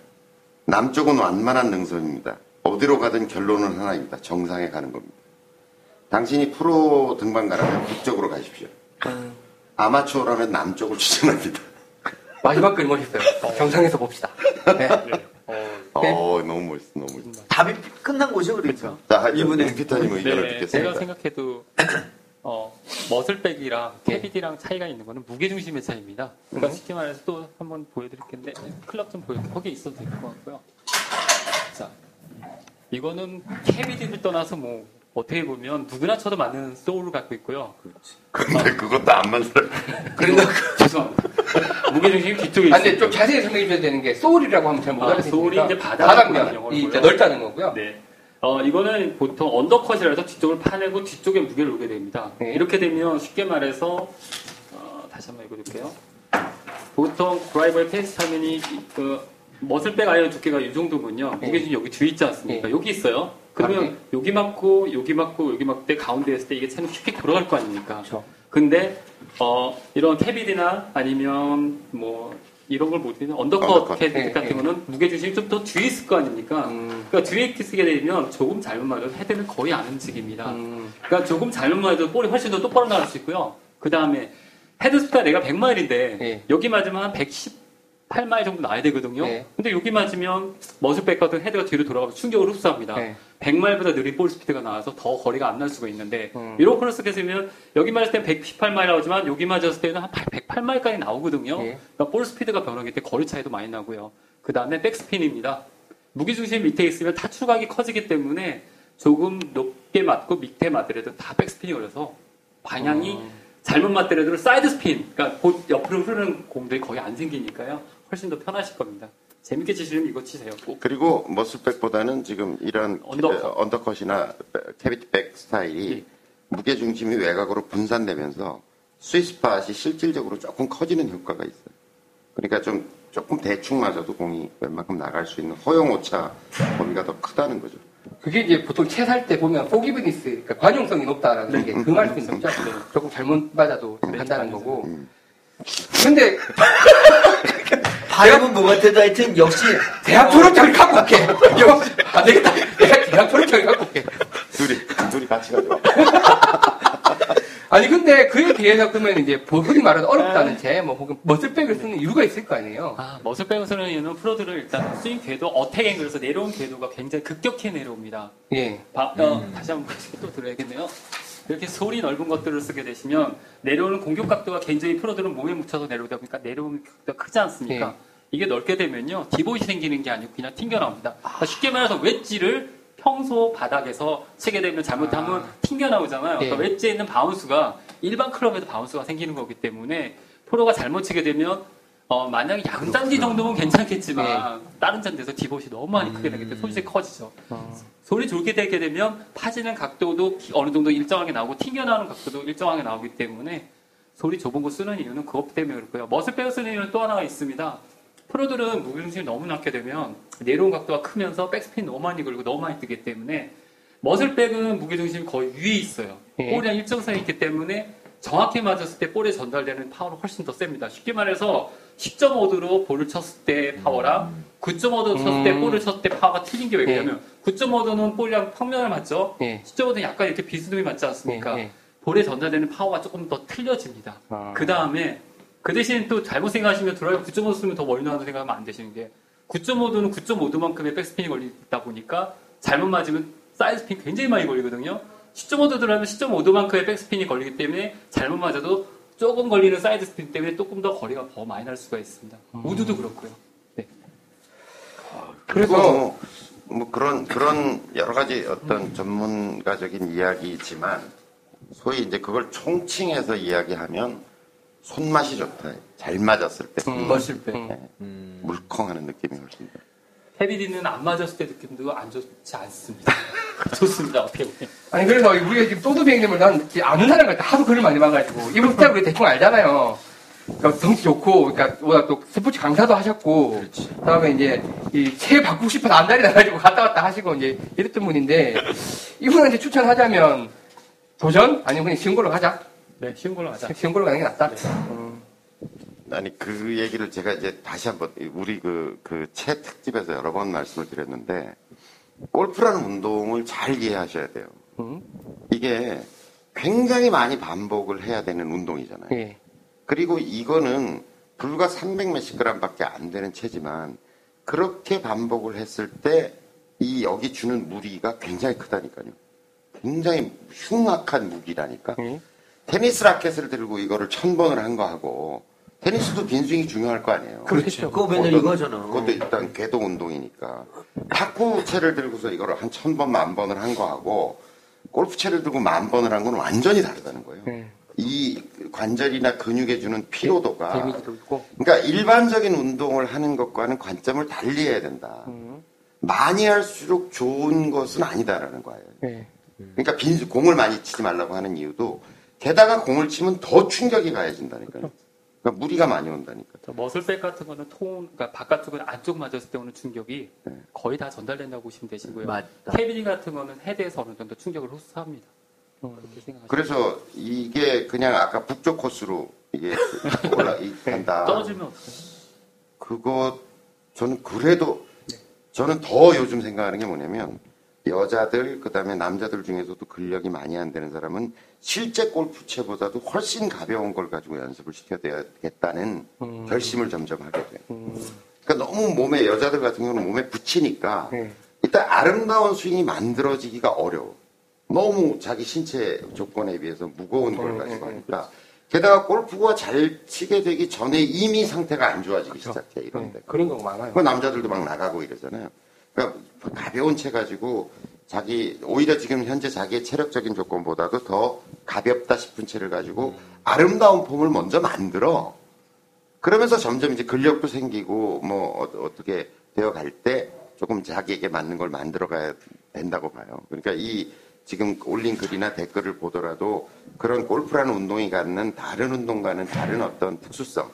남쪽은 완만한 능선입니다. 어디로 가든 결론은 하나입니다. 정상에 가는 겁니다. 당신이 프로 등반 가라면 북쪽으로 가십시오. 아마추어라면 남쪽을 추천합니다. 마지막 글 멋있어요. 정상에서 봅시다. 네. 어, 너무 멋있어, 너무 멋있어. 답이 끝난 거죠, 그러니까. 자, 이분의 피터님 의견을 네, 듣겠습니다. 제가 생각해도 어, 머슬백이랑 캐비디랑 차이가 있는 거는 무게 중심의 차이입니다. 그러니까 쉽게 말해서 또 한번 보여드릴 텐데 클럽 좀 보여 거기 있어도 될 것 같고요. 자, 이거는 캐비디를 떠나서 뭐 어떻게 보면 누구나 쳐도 맞는 소울을 갖고 있고요. 근데 그것도 안 만들어. 그리고 죄송합니다. 무게 중심이 뒤쪽에 아, 근데. 좀 자세히 설명해 줘야 되는 게 소울이라고 하면 잘못 아, 알아듣으니까 소울이 이제 바닥 바닥면 이 넓다는 거고요. 네. 어, 이거는 보통 언더컷이라 해서 뒤쪽을 파내고 뒤쪽에 무게를 놓게 됩니다. 네. 이렇게 되면 쉽게 말해서, 어, 다시 한번 읽어줄게요. 보통 드라이버의 페이스 타면이 그 muscle back 아이언 두께가 이 정도군요. 네. 무게 중심 여기 뒤에 있지 않습니까? 네. 여기 있어요. 그러면 아, 네. 여기 맞고 여기 맞고 여기 맞고 때 가운데 했을 때 이게 채는 쉽게 돌아갈 거 아닙니까? 그렇죠. 근데 어, 이런 cavity나 아니면 뭐 이런 걸 못하면 undercut undercut. cavity 네, 같은 네. 거는 무게 중심이 좀 더 뒤에 있을 거 아닙니까? 음, 그러니까 뒤에 쓰게 되면 조금 잘못 맞아도 헤드는 거의 안 움직입니다. 음, 그러니까 조금 잘못 맞아도 볼이 훨씬 더 똑바로 나갈 수 있고요. 그 다음에 헤드 스피드가 내가 100마일인데 네. 여기 맞으면 한 118마일 정도 나야 되거든요. 네. 근데 여기 맞으면 muscle back 같은 헤드가 뒤로 돌아가면 충격을 흡수합니다. 네. 100마일보다 느린 볼 스피드가 나와서 더 거리가 안 날 수가 있는데 음. 이런 코너스 계시면 여기 맞을 땐 118마일 나오지만 여기 맞았을 때는 한 108마일까지 나오거든요. 예. 그러니까 볼 스피드가 변하기 때문에 거리 차이도 많이 나고요. 그 다음에 백스핀입니다. 무게중심 밑에 있으면 타출각이 커지기 때문에 조금 높게 맞고 밑에 맞더라도 다 백스핀이 걸려서 방향이 음. 잘못 맞더라도 사이드 스핀, 그러니까 곧 옆으로 흐르는 공들이 거의 안 생기니까요. 훨씬 더 편하실 겁니다. 재밌게 치시려면 이거 치세요. 꼭. 그리고 muscle back보다는 지금 이런 undercut. 캐- undercut이나 cavity back 스타일이 예. 무게 중심이 외곽으로 분산되면서 스위스팟이 실질적으로 조금 커지는 효과가 있어요. 그러니까 좀 조금 대충 맞아도 공이 웬만큼 나갈 수 있는 허용 오차 범위가 더 크다는 거죠. 그게 이제 보통 채 살 때 보면 forgiveness, 그러니까 관용성이 높다라는 게그 말씀이죠. 조금 잘못 맞아도 네, 맞아요. 거고. 음. 근데 발음은 뭐 같아도 하여튼 역시 대학 졸업장을 갖고 올게. 이거 안 되겠다. 내가 대학 졸업장을 갖고 올게. 둘이 둘이 같이 가죠. 아니 근데 그에 비해서 그러면 이제 뭐 흔히 말하는 어렵다는 채, 뭐 혹은 muscle back을 쓰는 이유가 있을 거 아니에요. 아, muscle back을 쓰는 이유는 프로들은 일단 스윙 궤도, attack angle에서 내려온 궤도가 굉장히 급격히 내려옵니다. 예. 바- 어, 다시 한번 또 들어야겠네요. 이렇게 sole이 넓은 것들을 쓰게 되시면 내려오는 공격 각도가 굉장히 프로들은 몸에 묻혀서 내려오다 보니까 내려오는 각도가 크지 않습니까? 예. 이게 넓게 되면요 divot이 생기는 게 아니고 그냥 튕겨 나옵니다. 그러니까 쉽게 말해서 웨지를 평소 바닥에서 치게 되면 잘못하면 튕겨 나오잖아요. 그러니까 예. 웨지에 있는 bounce가 일반 클럽에도 bounce가 생기는 거기 때문에 프로가 잘못 치게 되면 어, 만약에 양잔디 정도면 괜찮겠지만 다른 잔디에서 divot이 너무 많이 크게 되기 때문에 손실이 커지죠. sole이 좁게 되게 되면 파지는 각도도 기- 어느 정도 일정하게 나오고 튕겨나오는 각도도 일정하게 나오기 때문에 sole이 좁은 거 쓰는 이유는 그것 때문에 그렇고요. muscle back을 쓰는 이유는 또 하나가 있습니다. 프로들은 무게중심이 너무 낮게 되면 내려온 각도가 크면서 백스핀 너무 많이 걸리고 너무 많이 뜨기 때문에 muscle back은 무게중심이 거의 위에 있어요. 예. 볼이랑 일정선이 있기 때문에 정확히 맞았을 때 볼에 전달되는 파워는 훨씬 더 셉니다. 쉽게 말해서 10.5도로 볼을 쳤을 때 파워랑 9.5도 쳤을 때 음. 볼을 쳤을 때 파워가 틀린 게왜 그러냐면 9.5도는 볼이랑 평면을 맞죠? 예. 10.5도는 약간 이렇게 비스듬히 맞지 않습니까? 예, 예. 볼에 전달되는 파워가 조금 더 틀려집니다. 아. 그 다음에 그 대신 또 잘못 생각하시면 드라이브 9.5도 쓰면 더 멀리 나가는 생각하면 안 되시는 게 9.5도는 9.5도만큼의 백스핀이 걸리다 보니까 잘못 맞으면 side spin 굉장히 많이 걸리거든요. 10.5도 들어가면 10.5도만큼의 백스핀이 걸리기 때문에 잘못 맞아도 조금 걸리는 side spin 때문에 조금 더 거리가 더 많이 날 수가 있습니다. 우드도 그렇고요. 네. 그리고 뭐, 뭐 그런 그런 여러 가지 어떤 전문가적인 이야기지만 소위 이제 그걸 총칭해서 이야기하면 손맛이 좋다. 잘 맞았을 때 음. 머슬백. 네. 물컹하는 느낌이 훨씬 더. 헤비디는 안 맞았을 때 느낌도 안 좋지 않습니다. 좋습니다. 어떻게 보면. 아니 그래서 우리가 지금 소드비 형님을 난 아는 사람 같아 하도 글을 많이 봐가지고 이분 스타일 우리 대충 알잖아요. 그러니까 덩치 좋고, 그러니까 워낙 또 스포츠 강사도 하셨고, 그 다음에 이제 이체 바꾸고 싶어서 안달이 나가지고 갔다 왔다 하시고 이제 이랬던 분인데 이분한테 추천하자면 도전 아니면 그냥 쉬운 걸로 가자. 네, 쉬운 걸로 하자. 쉬운 걸로 가는 게 낫다. 음. 아니 그 얘기를 제가 이제 다시 한번 우리 그 그채 특집에서 여러 번 말씀을 드렸는데 골프라는 운동을 잘 이해하셔야 돼요. 음. 이게 굉장히 많이 반복을 해야 되는 운동이잖아요. 예. 그리고 이거는 불과 300 몇십 그램밖에 안 되는 채지만 그렇게 반복을 했을 때 이 여기 주는 무리가 굉장히 크다니까요. 굉장히 흉악한 무기라니까. 음. 테니스 라켓을 들고 이거를 천 번을 한 거하고 테니스도 빈스윙이 중요할 거 아니에요. 그렇죠. 그거 맨날 그것도- 이거 하잖아. 그것도 일단 궤도 운동이니까. 탁구 채를 들고서 이거를 한천 번, 만 번을 한 거하고 골프 채를 들고 만 번을 한 건 완전히 다르다는 거예요. 네. 이 관절이나 근육에 주는 피로도가 데미지도 있고. 그러니까 일반적인 운동을 하는 것과는 관점을 달리 해야 된다. 음. 많이 할수록 좋은 것은 아니다라는 거예요. 네. 그러니까 빈 공을 많이 치지 말라고 하는 이유도 게다가 공을 치면 더 충격이 가해진다니까요. 그 러니까 무리가 많이 온다니까. 저 머슬백 같은 거는 통, 그러니까 바깥쪽은 안쪽 맞았을 때 오는 충격이 네. 거의 다 전달된다고 보시면 되시고요. 맞다. 케비니 같은 거는 헤드에서 어느 정도 충격을 흡수합니다. 그렇게 생각하시면 그래서 이게 그냥 아까 북쪽 코스로 이게 올라 이- 간다. 떨어지면 어떡해요? 그거 저는 그래도 저는 더 요즘 생각하는 게 뭐냐면 여자들 그다음에 남자들 중에서도 근력이 많이 안 되는 사람은 실제 골프채보다도 훨씬 가벼운 걸 가지고 연습을 시켜야겠다는 음. 결심을 점점 하게 돼요. 음. 그러니까 너무 몸에 여자들 같은 경우는 몸에 붙이니까 네. 일단 아름다운 스윙이 만들어지기가 어려워. 너무 자기 신체 조건에 비해서 무거운 걸 음, 가지고 음, 하니까. 게다가 골프가 잘 치게 되기 전에 이미 상태가 안 좋아지기 시작해 이런데. 네. 그런 경우 많아요. 그 남자들도 막 나가고 이러잖아요. 그러니까 가벼운 채 가지고 자기 오히려 지금 현재 자기의 체력적인 조건보다도 더 가볍다 싶은 채를 가지고 아름다운 폼을 먼저 만들어. 그러면서 점점 이제 근력도 생기고 뭐 어, 어떻게 되어 갈 때 조금 자기에게 맞는 걸 만들어 가야 된다고 봐요. 그러니까 이 지금 올린 글이나 댓글을 보더라도 그런 골프라는 운동이 갖는 다른 운동과는 다른 어떤 특수성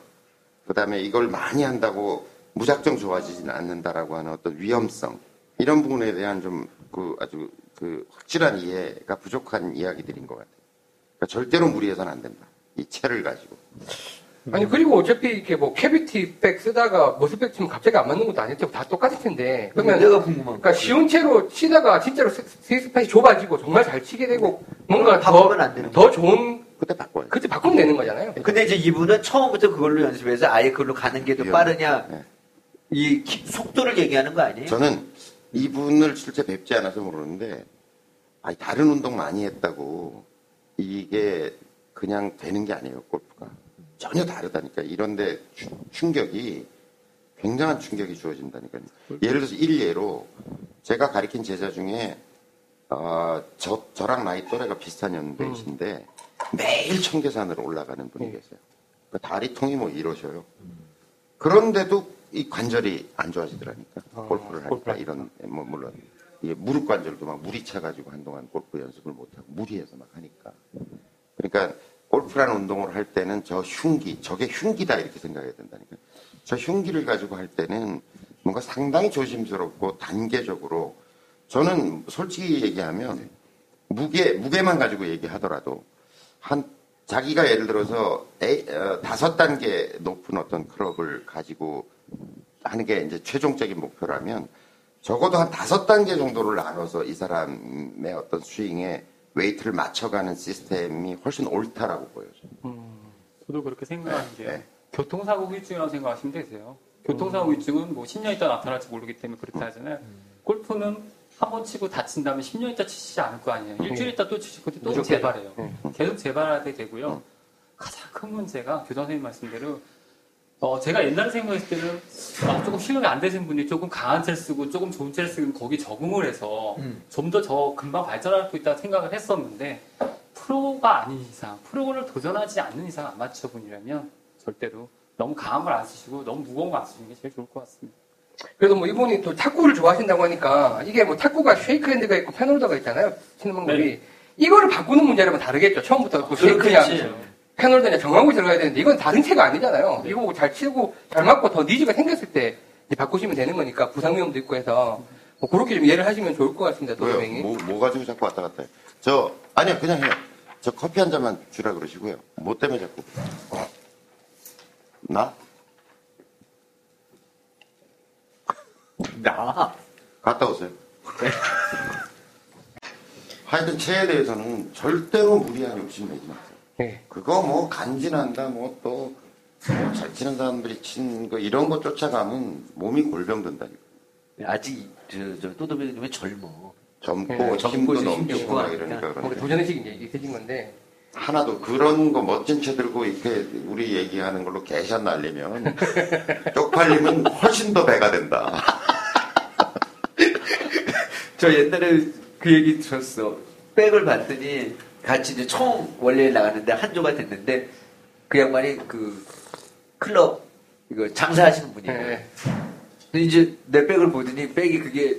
그 다음에 이걸 많이 한다고 무작정 좋아지진 않는다라고 하는 어떤 위험성 이런 부분에 대한 좀 그 아주 그 확실한 이해가 부족한 이야기들인 것 같아요. 그러니까 절대로 무리해서는 안 된다. 이 채를 가지고. 아니 그리고 어차피 이렇게 뭐 cavity back 쓰다가 muscle back 치면 갑자기 안 맞는 것도 아니고 다 똑같을 텐데 그러면 내가 궁금한 그러니까 쉬운 채로 치다가 진짜로 스- 스위스팟이 좁아지고 정말 잘 치게 되고 뭔가 더, 바꾸면 안 되는 더 좋은 그때 바꿔요. 그때 바꾸면 되는 거잖아요. 근데 이제 이분은 처음부터 그걸로 연습해서 아예 그걸로 가는 게 더. 빠르냐 네. 이 기- 속도를 얘기하는 거 아니에요? 저는 이분을 실제 뵙지 않아서 모르는데, 아니, 다른 운동 많이 했다고, 이게 그냥 되는 게 아니에요, 골프가. 전혀 다르다니까. 이런데 추- 충격이, 굉장한 충격이 주어진다니까요. 예를 들어서 일예로, 제가 가리킨 제자 중에, 어, 저, 저랑 나이 또래가 비슷한 연배이신데, 매일 청계산으로 올라가는 분이 계세요. 그 다리 통이 뭐 이러셔요. 그런데도 이 관절이 안 좋아지더라니까. 어, 골프를 하니까 골프를 이런 뭐 물론 이게 무릎 관절도 막 무리 차 가지고 한동안 골프 연습을 못 하고 무리해서 막 하니까. 그러니까 골프라는 운동을 할 때는 저 흉기, 저게 흉기다 이렇게 생각해야 된다니까. 저 흉기를 가지고 할 때는 뭔가 상당히 조심스럽고 단계적으로 저는 솔직히 얘기하면 무게 무게만 가지고 얘기하더라도 한 자기가 예를 들어서 어, 다섯 단계 높은 어떤 클럽을 가지고 하는 게 이제 최종적인 목표라면 적어도 한 다섯 단계 정도를 나눠서 이 사람의 어떤 스윙에 weight를 맞춰가는 시스템이 훨씬 옳다라고 보여져요. 저도 그렇게 생각하는. 네. 교통사고 후유증이라고 생각하시면 되세요. 교통사고 후유증은 뭐 10년 있다 나타날지 모르기 때문에 그렇다 하잖아요. 골프는 한 번 치고 다친 다음에 10년 있다 치시지 않을 거 아니에요. 일주일 있다 또 치시고 또. 재발해요. 네. 계속 재발하게 되고요. 가장 큰 문제가 교장 선생님 말씀대로 어, 제가 옛날에 생각했을 때는 아, 조금 실력이 안 되신 분이 조금 강한 채를 쓰고 조금 좋은 채를 쓰면 거기 적응을 해서 음. 좀더 저 금방 발전할 수 있다고 생각을 했었는데 프로가 아닌 이상, 프로를 도전하지 않는 이상 아마추어 분이라면 절대로 너무 강한 걸 안 쓰시고 너무 무거운 거안 쓰시는 게 제일 좋을 것 같습니다. 그래서 뭐 이분이 또 탁구를 좋아하신다고 하니까 이게 뭐 탁구가 쉐이크 핸드가 있고 패널더가 있잖아요. 치는 방법이. 네. 이거를 바꾸는 문제라면 다르겠죠. 처음부터 그 쉐이크냐 그렇겠지. 패널더냐 정하고 들어가야 되는데 이건 다른 채가 아니잖아요. 이거 잘 치고 잘 맞고 더 니즈가 생겼을 때 이제 바꾸시면 되는 거니까 부상 위험도 있고 해서 뭐 그렇게 좀 이해를 하시면 좋을 것 같습니다. 도저히. 뭐, 뭐 가지고 자꾸 왔다 갔다 해? 저, 아니요, 그냥 해요. 저 커피 한 잔만 주라 그러시고요. 뭐 때문에 자꾸. 나? 나 갔다 오세요. 하여튼 체에 대해서는 절대로 무리한 욕심 내지 마세요. 네. 그거 뭐 간지난다, 뭐 또 잘 치는 사람들이 친 거 이런 거 쫓아가면 몸이 골병 든다니까. 아직 저, 저 또도비님은 젊어. 젊고 네, 힘도 넘치고 막. 이러니까 뭔가 그런데 도전의식이 이제 있으신 건데. 하나도 그런 거 멋진 채 들고 이렇게 우리 얘기하는 걸로 개샷 날리면 쪽팔리면 훨씬 더 배가 된다. 저 옛날에 그 얘기 들었어. 백을 봤더니 같이 이제 총 원래 나갔는데 한 조가 됐는데 그 양반이 그 클럽 이거 장사하시는 분이에요. 네. 근데 이제 내 백을 보더니 백이 그게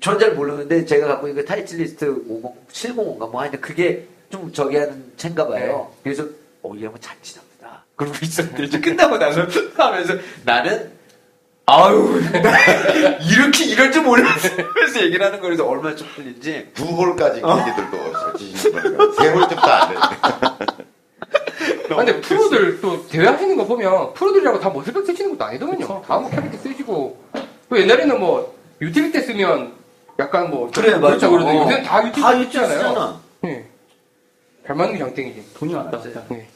전 잘 모르는데 제가 갖고 있는 그 타이틀리스트 50, 705인가 뭐 하여튼 그게 좀 저기 하는 채인가 봐요. 그래서 어, 이 양반 잘 치나 보다. 그러고 있었는데 이제 끝나고 나서 하면서 나는 아유 나 이렇게 이럴 줄 몰랐어. 그래서 얘기를 하는 거라서 얼마나 쪽팔린지 두 홀까지 경기들도 잘 치시는 거니까 세 홀쯤도 안 돼. 아, 근데 프로들 또 대회 하시는 거 보면 프로들이라고 다 muscle back 쓰시는 것도 아니더만요. 다 뭐 cavity 쓰시고 또 옛날에는 뭐 utility 쓰면 약간 뭐 그래, 맞아. 그렇죠. 그러는데 어. 요새는 다 utility 다 쓰잖아요. 예. 잘 맞는 게 장땡이지. 돈이 왔다. 갔다. 예.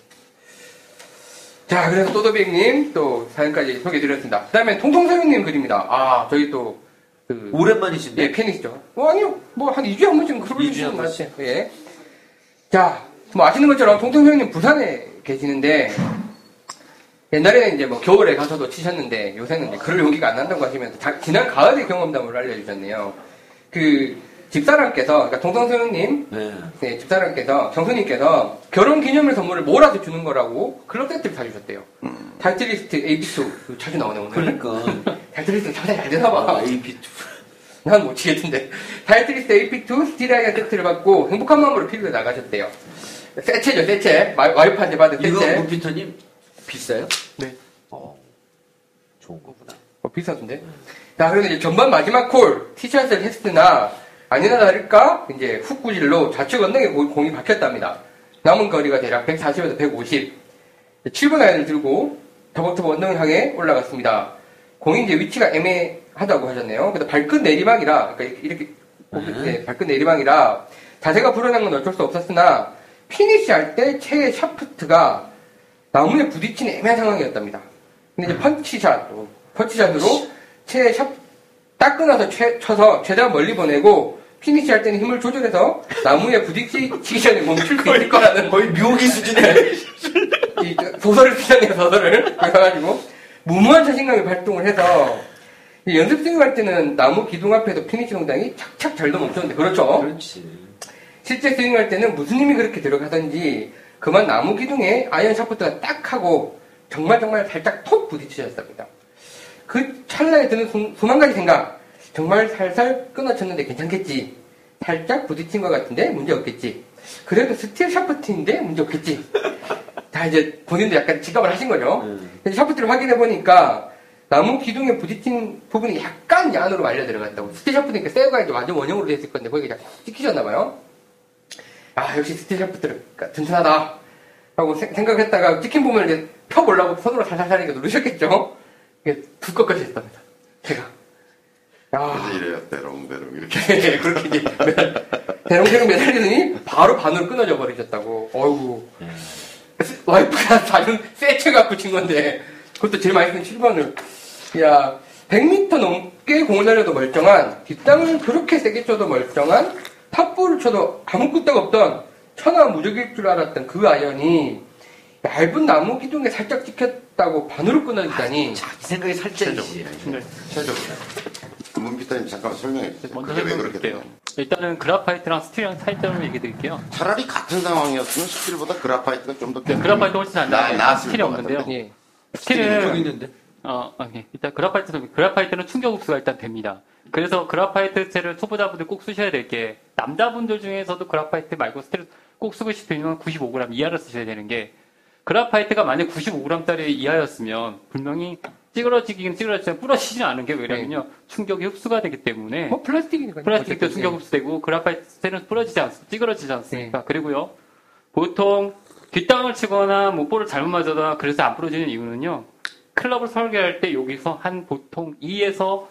자, 그래서 또도백님 또 사연까지 소개해드렸습니다. 그 다음에 통통사육님 글입니다. 아, 저희 또, 그, 오랜만이신데 예, 팬이시죠? 어, 아니요. 뭐, 한 2주에 한 번쯤 글을 주시는 것 같아요. 예. 자, 뭐 아시는 것처럼 통통사육님 부산에 계시는데, 옛날에는 이제 뭐 겨울에 가서도 치셨는데, 요새는 이제 그럴 용기가 안 난다고 하시면서, 자- 지난 가을의 경험담을 알려주셨네요. 그, 집사람께서, 그러니까 통통사육님, 네. 네, 집사람께서, 경수님께서 결혼 기념일 선물을 몰아서 주는 거라고 클럽 세트를 사주셨대요. 타이틀리스트 AB2. 그 자주 나오네, 오늘. 그러니까 타이틀리스트 자주 잘 되나 봐. 아, AP2 난 못 치겠던데. 타이틀리스트 AP2 스티라이아 세트를 받고 행복한 마음으로 필요에 나가셨대요. 세체죠, 세체. 마- 와이프한테 받은 이거 세체. 문피터님 비싸요? 네. 어 좋은 거구나. 어, 비싸던데. 자, 그런데 이제 전반 마지막 콜, 티샷을 했으나, 아니나 다를까, 이제 훅 구질로 좌측 언덕에 고- 공이 박혔답니다. 남은 거리가 대략 140에서 150. 7분 아이를 들고 터벅터벅 언덕을 향해 올라갔습니다. 공이 이제 위치가 애매하다고 하셨네요. 그래서 발끝 내리막이라, 그러니까 이렇게, 이렇게 네, 발끝 내리막이라 자세가 불안한 건 어쩔 수 없었으나, 피니시 할 때 채의 샤프트가 나무에 부딪히는 애매한 상황이었답니다. 근데 이제 punch shot, 어, punch shot으로 채 샵, 딱 끊어서 채, 쳐서 최대한 멀리 보내고 피니시 할 때는 힘을 조절해서 나무에 부딪히기 전에 멈출 수 있을 거라는 거의 묘기 수준의 이 소설을 쓰셨네요, 소설을. 그래가지고 무모한 자신감이 발동을 해서 이 연습 스윙할 때는 나무 기둥 앞에서 피니시 동작이 착착 잘도 멈췄는데 그렇죠. 그렇지. 실제 스윙할 때는 무슨 힘이 그렇게 들어가든지 그만 나무 기둥에 아이언 샤프트가 딱 하고 정말 정말 살짝 톡 부딪히셨답니다. 그 찰나에 드는 수, 수만 가지 생각. 정말 살살 끊어쳤는데 괜찮겠지. 살짝 부딪힌 것 같은데 문제 없겠지. 그래도 스틸 샤프트인데 문제 없겠지. 다 이제 본인도 약간 직감을 하신 거죠. 음. 샤프트를 확인해 보니까 나무 기둥에 부딪힌 부분이 약간 안으로 말려 들어갔다고. 스틸 샤프트니까 새우가 이제 완전 원형으로 돼 있을 건데 거기가 약간 찍히셨나 봐요. 아, 역시 스틸 샤프트가 튼튼하다. 라고 세- 생각했다가 찍힌 부분을 이제 펴보려고 손으로 살살살 이렇게 누르셨겠죠? 이게 두껍까지 했답니다. 제가. 야, 그래서 이래요, 대롱대롱 이렇게. 네, 그렇게 이제 매달, 대롱대롱 매달리더니 바로 반으로 끊어져 버리셨다고. 어이구. 와이프가 사준 새 채 갖고 친 건데, 그것도 제일 많이 쓴 7번을. 야, 100m 넘게 공을 날려도 멀쩡한, 뒷땅을 그렇게 세게 쳐도 멀쩡한, top ball을 쳐도 아무 끄떡 없던, 천하 무적일 줄 알았던 그 아이언이, 얇은 나무 기둥에 살짝 찍혔다고 반으로 끊어지다니. 자기 생각이 살짝이지. 네. 최저입니다. 문피터님 잠깐 설명해 주세요. 먼저 왜 그렇게. 되나요? 일단은 graphite랑 스틸이랑 차이점을 얘기해 드릴게요. 차라리 같은 상황이었으면 스틸보다 graphite가 좀 더. 네, graphite 훨씬 안 나- 나아요. 나았을 스틸이 것 없는데요. 예. 스틸은 여기 있는데. 어, 오케이. 일단 graphite는, graphite는 충격 흡수가 일단 됩니다. 그래서 graphite 채를 초보자분들 꼭 쓰셔야 될 게, 남자분들 중에서도 graphite 말고 스틸을 꼭 쓰고 싶으면 95g 이하를 쓰셔야 되는 게, graphite가 만약 95g짜리 이하였으면, 분명히 찌그러지긴 찌그러지지만 부러지지 않은 게 왜냐면요. 충격이 흡수가 되기 때문에, 뭐 플라스틱이니까. 플라스틱도 충격 흡수되고, graphite는 부러지지 않습니다. 찌그러지지 않습니까? 그리고요, 보통 뒷땅을 치거나 뭐 볼을 잘못 맞아다 그래서 안 부러지는 이유는요. 클럽을 설계할 때 여기서 한 보통 2에서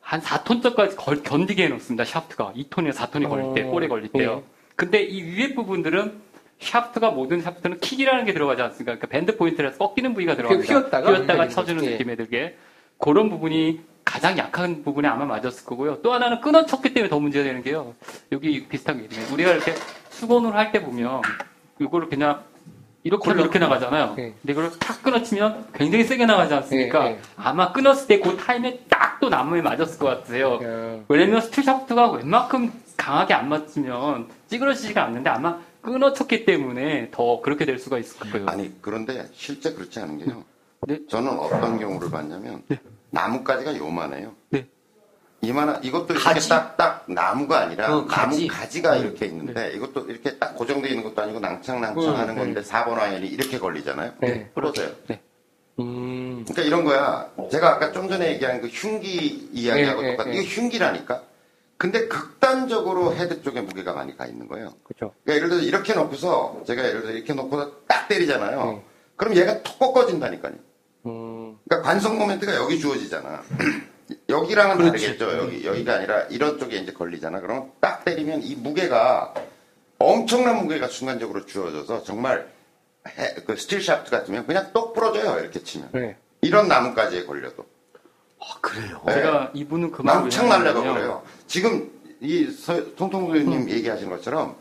한 4톤짜리까지 걸- 견디게 해놓습니다. 샤프트가 2톤이나 4톤이 걸릴 때, 어, 볼에 걸릴 때요. 예. 근데 이 위에 부분들은 샤프트가 모든 샤프트는 킥이라는 게 들어가지 않습니까? 그러니까 bend point라서 꺾이는 부위가 들어갑니다. 휘었다가 휘었다가 쳐주는 거지. 느낌에 들게 그런 부분이 가장 약한 부분에 아마 맞았을 거고요. 또 하나는 끊어쳤기 때문에 더 문제가 되는 게요. 여기 비슷한 게 있네요. 우리가 이렇게 수건으로 할 때 보면 이거를 그냥 이렇게 이렇게 나가잖아요. 네. 근데 이걸 탁 끊어치면 굉장히 세게 나가지 않습니까? 네, 네. 아마 끊었을 때 그 타임에 딱 또 나무에 맞았을 것. 야. 왜냐면 스틸 샤프트가 웬만큼 강하게 안 맞으면 찌그러지지가 않는데 아마 끊어쳤기 때문에 더 그렇게 될 수가 있을 거예요. 아니 그런데 실제 그렇지 않은 게요. 네. 저는 어떤 경우를 봤냐면 나뭇가지가 요만해요. 네. 이만한 이것도 이렇게? 딱딱 나무가 아니라 어, 가지. 나무 가지가 이렇게 있는데 이것도 이렇게 딱 고정되어 있는 것도 아니고 낭창낭창하는 음, 건데 4번 아이언이 이렇게 걸리잖아요. 네. 부러져요. 음. 그러니까 이런 거야. 제가 아까 좀 전에 얘기한 그 흉기 이야기하고 똑같아. 예. 이게 흉기라니까. 근데 극단적으로 헤드 쪽에 무게가 많이 가 있는 거예요. 그렇죠. 그러니까 예를 들어서 이렇게 놓고서 제가 예를 들어서 이렇게 놓고서 딱 때리잖아요. 네. 그럼 얘가 톡 꺾어진다니까요. 음. 그러니까 관성 모멘트가 여기 주어지잖아. 여기랑은 그렇지. 다르겠죠. 여기 여기가 아니라 이런 쪽에 이제 걸리잖아. 그러면 딱 때리면 이 무게가 엄청난 무게가 순간적으로 주어져서 정말 해- 그 스틸 샤프트 같으면 그냥 똑 부러져요. 이렇게 치면 네. 이런 나뭇가지에 걸려도 아, 그래요. 네. 제가 이분은 그 말을 망창 왜 날려가. 그래요. 지금 이 통통 교수님 얘기하신 것처럼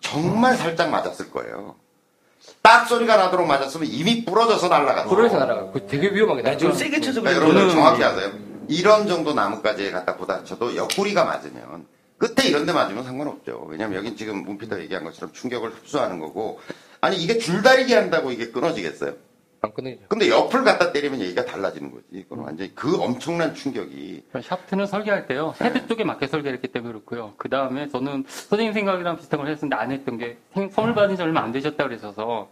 정말 살짝 맞았을 거예요. 딱 소리가 나도록 맞았으면 이미 부러져서 날아갔어. 부러져서 날아가. 그 되게 위험하게 난좀 날아가. 세게 쳐서 그러니까 그래. 여러분들 저는- 정확히 아세요. 이런 정도 나뭇가지에 갖다 부딪혀도 옆구리가 맞으면 끝에 이런 데 맞으면 상관없죠. 왜냐면 여긴 지금 문피터 얘기한 것처럼 충격을 흡수하는 거고 아니 이게 줄다리기 한다고 이게 끊어지겠어요? 안 끊어지죠. 근데 옆을 갖다 때리면 얘기가 달라지는 거지. 이건 완전히 그 엄청난 충격이 샤프트는 설계할 때요. 헤드 쪽에 맞게 설계했기 때문에 그렇고요. 그 다음에 저는 선생님 생각이랑 비슷한 걸 했었는데 안 했던 게 생- 선물 받은 지 얼마 안 되셨다 그러셔서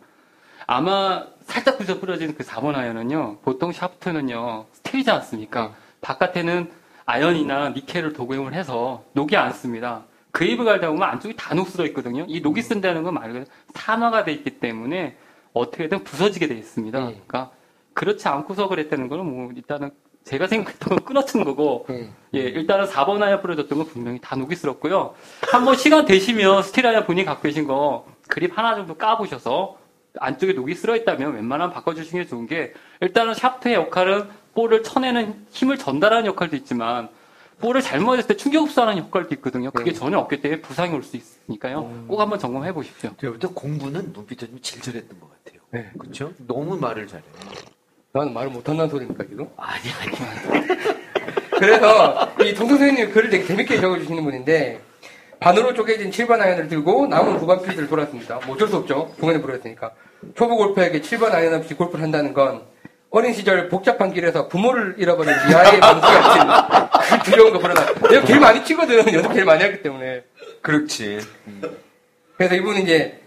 아마 살짝 부서 부러진 그 4번 아이언은요. 보통 샤프트는요. 스틸이지 않습니까? 바깥에는 아연이나 니켈을 도금을 해서 녹이 안 습니다. 그립 갈다 보면 안쪽이 다 녹슬어 있거든요. 이 녹이 슨다는 건 말 그대로 산화가 돼 있기 때문에 어떻게든 부서지게 돼 있습니다. 음. 그러니까 그렇지 않고서 그랬다는 거는 뭐 일단은 제가 생각했던 건 끊어친 거고 음. 예, 일단은 4번 아이언 부러졌던 건 분명히 다 녹이 슬었고요. 한번 시간 되시면 스틸 아이언 본인이 갖고 계신 거 그립 하나 정도 까보셔서 안쪽에 녹이 쓸어 있다면 웬만하면 바꿔주시는 게 좋은 게 일단은 샤프트의 역할은 볼을 쳐내는 힘을 전달하는 역할도 있지만 볼을 잘못했을 때 충격 흡수하는 역할도 있거든요. 그게 네. 전혀 없기 때문에 부상이 올 수 있으니까요. 꼭 한번 점검해 보십시오. 저부터 공부는 눈빛이 제일 잘했던 것 같아요. 네. 그렇죠? 너무 말을 잘해. 나는 말을 못한다는 소리입니까, 지금? 아니 아니. 그래서 이 동성 선생님이 글을 되게 재밌게 적어주시는 분인데 반으로 쪼개진 7번 아이언을 들고 남은 9번 필드를 돌았습니다. 뭐 어쩔 수 없죠. 중간에 부러졌으니까. 초보 골퍼에게 7번 아이언 없이 골프를 한다는 건 어린 시절 복잡한 길에서 부모를 잃어버린 미아의 방황 같은 그 두려운 거 벌어나. 내가 제일 많이 치거든. 연습 제일 많이 했기 때문에. 그렇지. 그래서 이분은 이제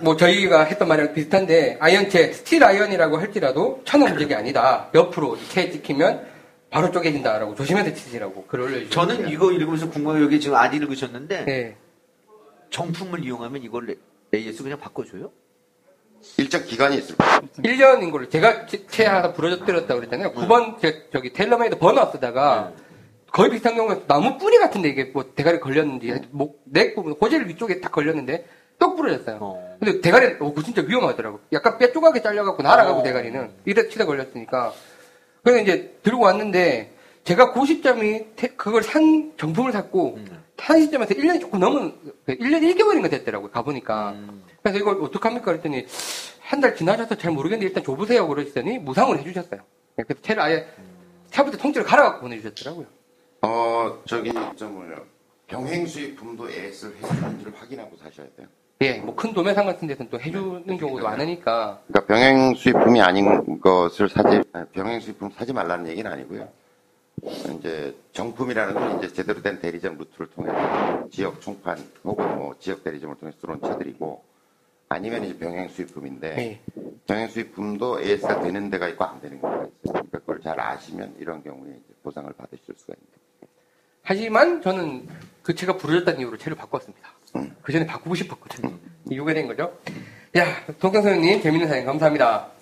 뭐 저희가 했던 말이랑 비슷한데 아이언 채 스틸 아이언이라고 할지라도 천하무적이 아니다. 옆으로 이렇게 찍히면 바로 쪼개진다라고 조심해서 치시라고 글을 올려주셨어요. 저는 이거 읽으면서 궁금한 게 여기 지금 안 읽으셨는데 네. 정품을 이용하면 이걸 레- AS 그냥 바꿔줘요? 일정 기간이 있을 거예요. 1년인 걸로 제가 채 하나 부러졌더랬다고 그랬잖아요. 9번 제, 저기 TaylorMade Burner 쓰다가 거의 비슷한 경우에 나무 뿌리 같은데 이게 뭐 대가리 걸렸는지 목, neck 부분 hosel 위쪽에 딱 걸렸는데 똑 부러졌어요. 어. 근데 대가리 어, 그거 진짜 위험하더라고. 약간 뼈 조각이 잘려갖고 날아가고 어. 대가리는 이래 치다 걸렸으니까. 그래서 이제 들고 왔는데 제가 그 시점이 태- 그걸 산 정품을 샀고 음. 산 시점에서 1년이 조금 넘은 1년 1개월인가 됐더라고요. 가보니까. 음. 그래서 이걸 어떡합니까? 그랬더니 한 달 지나셔서 잘 모르겠는데 일단 줘보세요. 그러시더니 무상으로 해주셨어요. 그래서 채를 아예 차부터 통째로 갈아갖고 보내주셨더라고요. 어, 저기, 저 뭐냐. 병행 수입품도 AS를 해주는지를 확인하고 사셔야 돼요. 예, 뭐 큰 도매상 같은 데서는 또 해주는 경우도 많으니까. 그러니까 병행 수입품이 아닌 것을 사지, 아니, 병행 수입품 사지 말라는 얘기는 아니고요. 이제 정품이라는 건 이제 제대로 된 대리점 루트를 통해서 지역 총판 혹은 뭐 지역 대리점을 통해서 들어온 차들이고 아니면 이제 병행 수입품인데 네. 병행 수입품도 AS가 되는 데가 있고 안 되는 데가 있어요. 그러니까 그걸 잘 아시면 이런 경우에 이제 보상을 받으실 수가 있는 하지만 저는 그 채가 부러졌다는 이유로 채를 바꿨습니다. 그 전에 바꾸고 싶었거든요. 이유가 된 거죠. 야, 동경 선생님 재밌는 사연 감사합니다.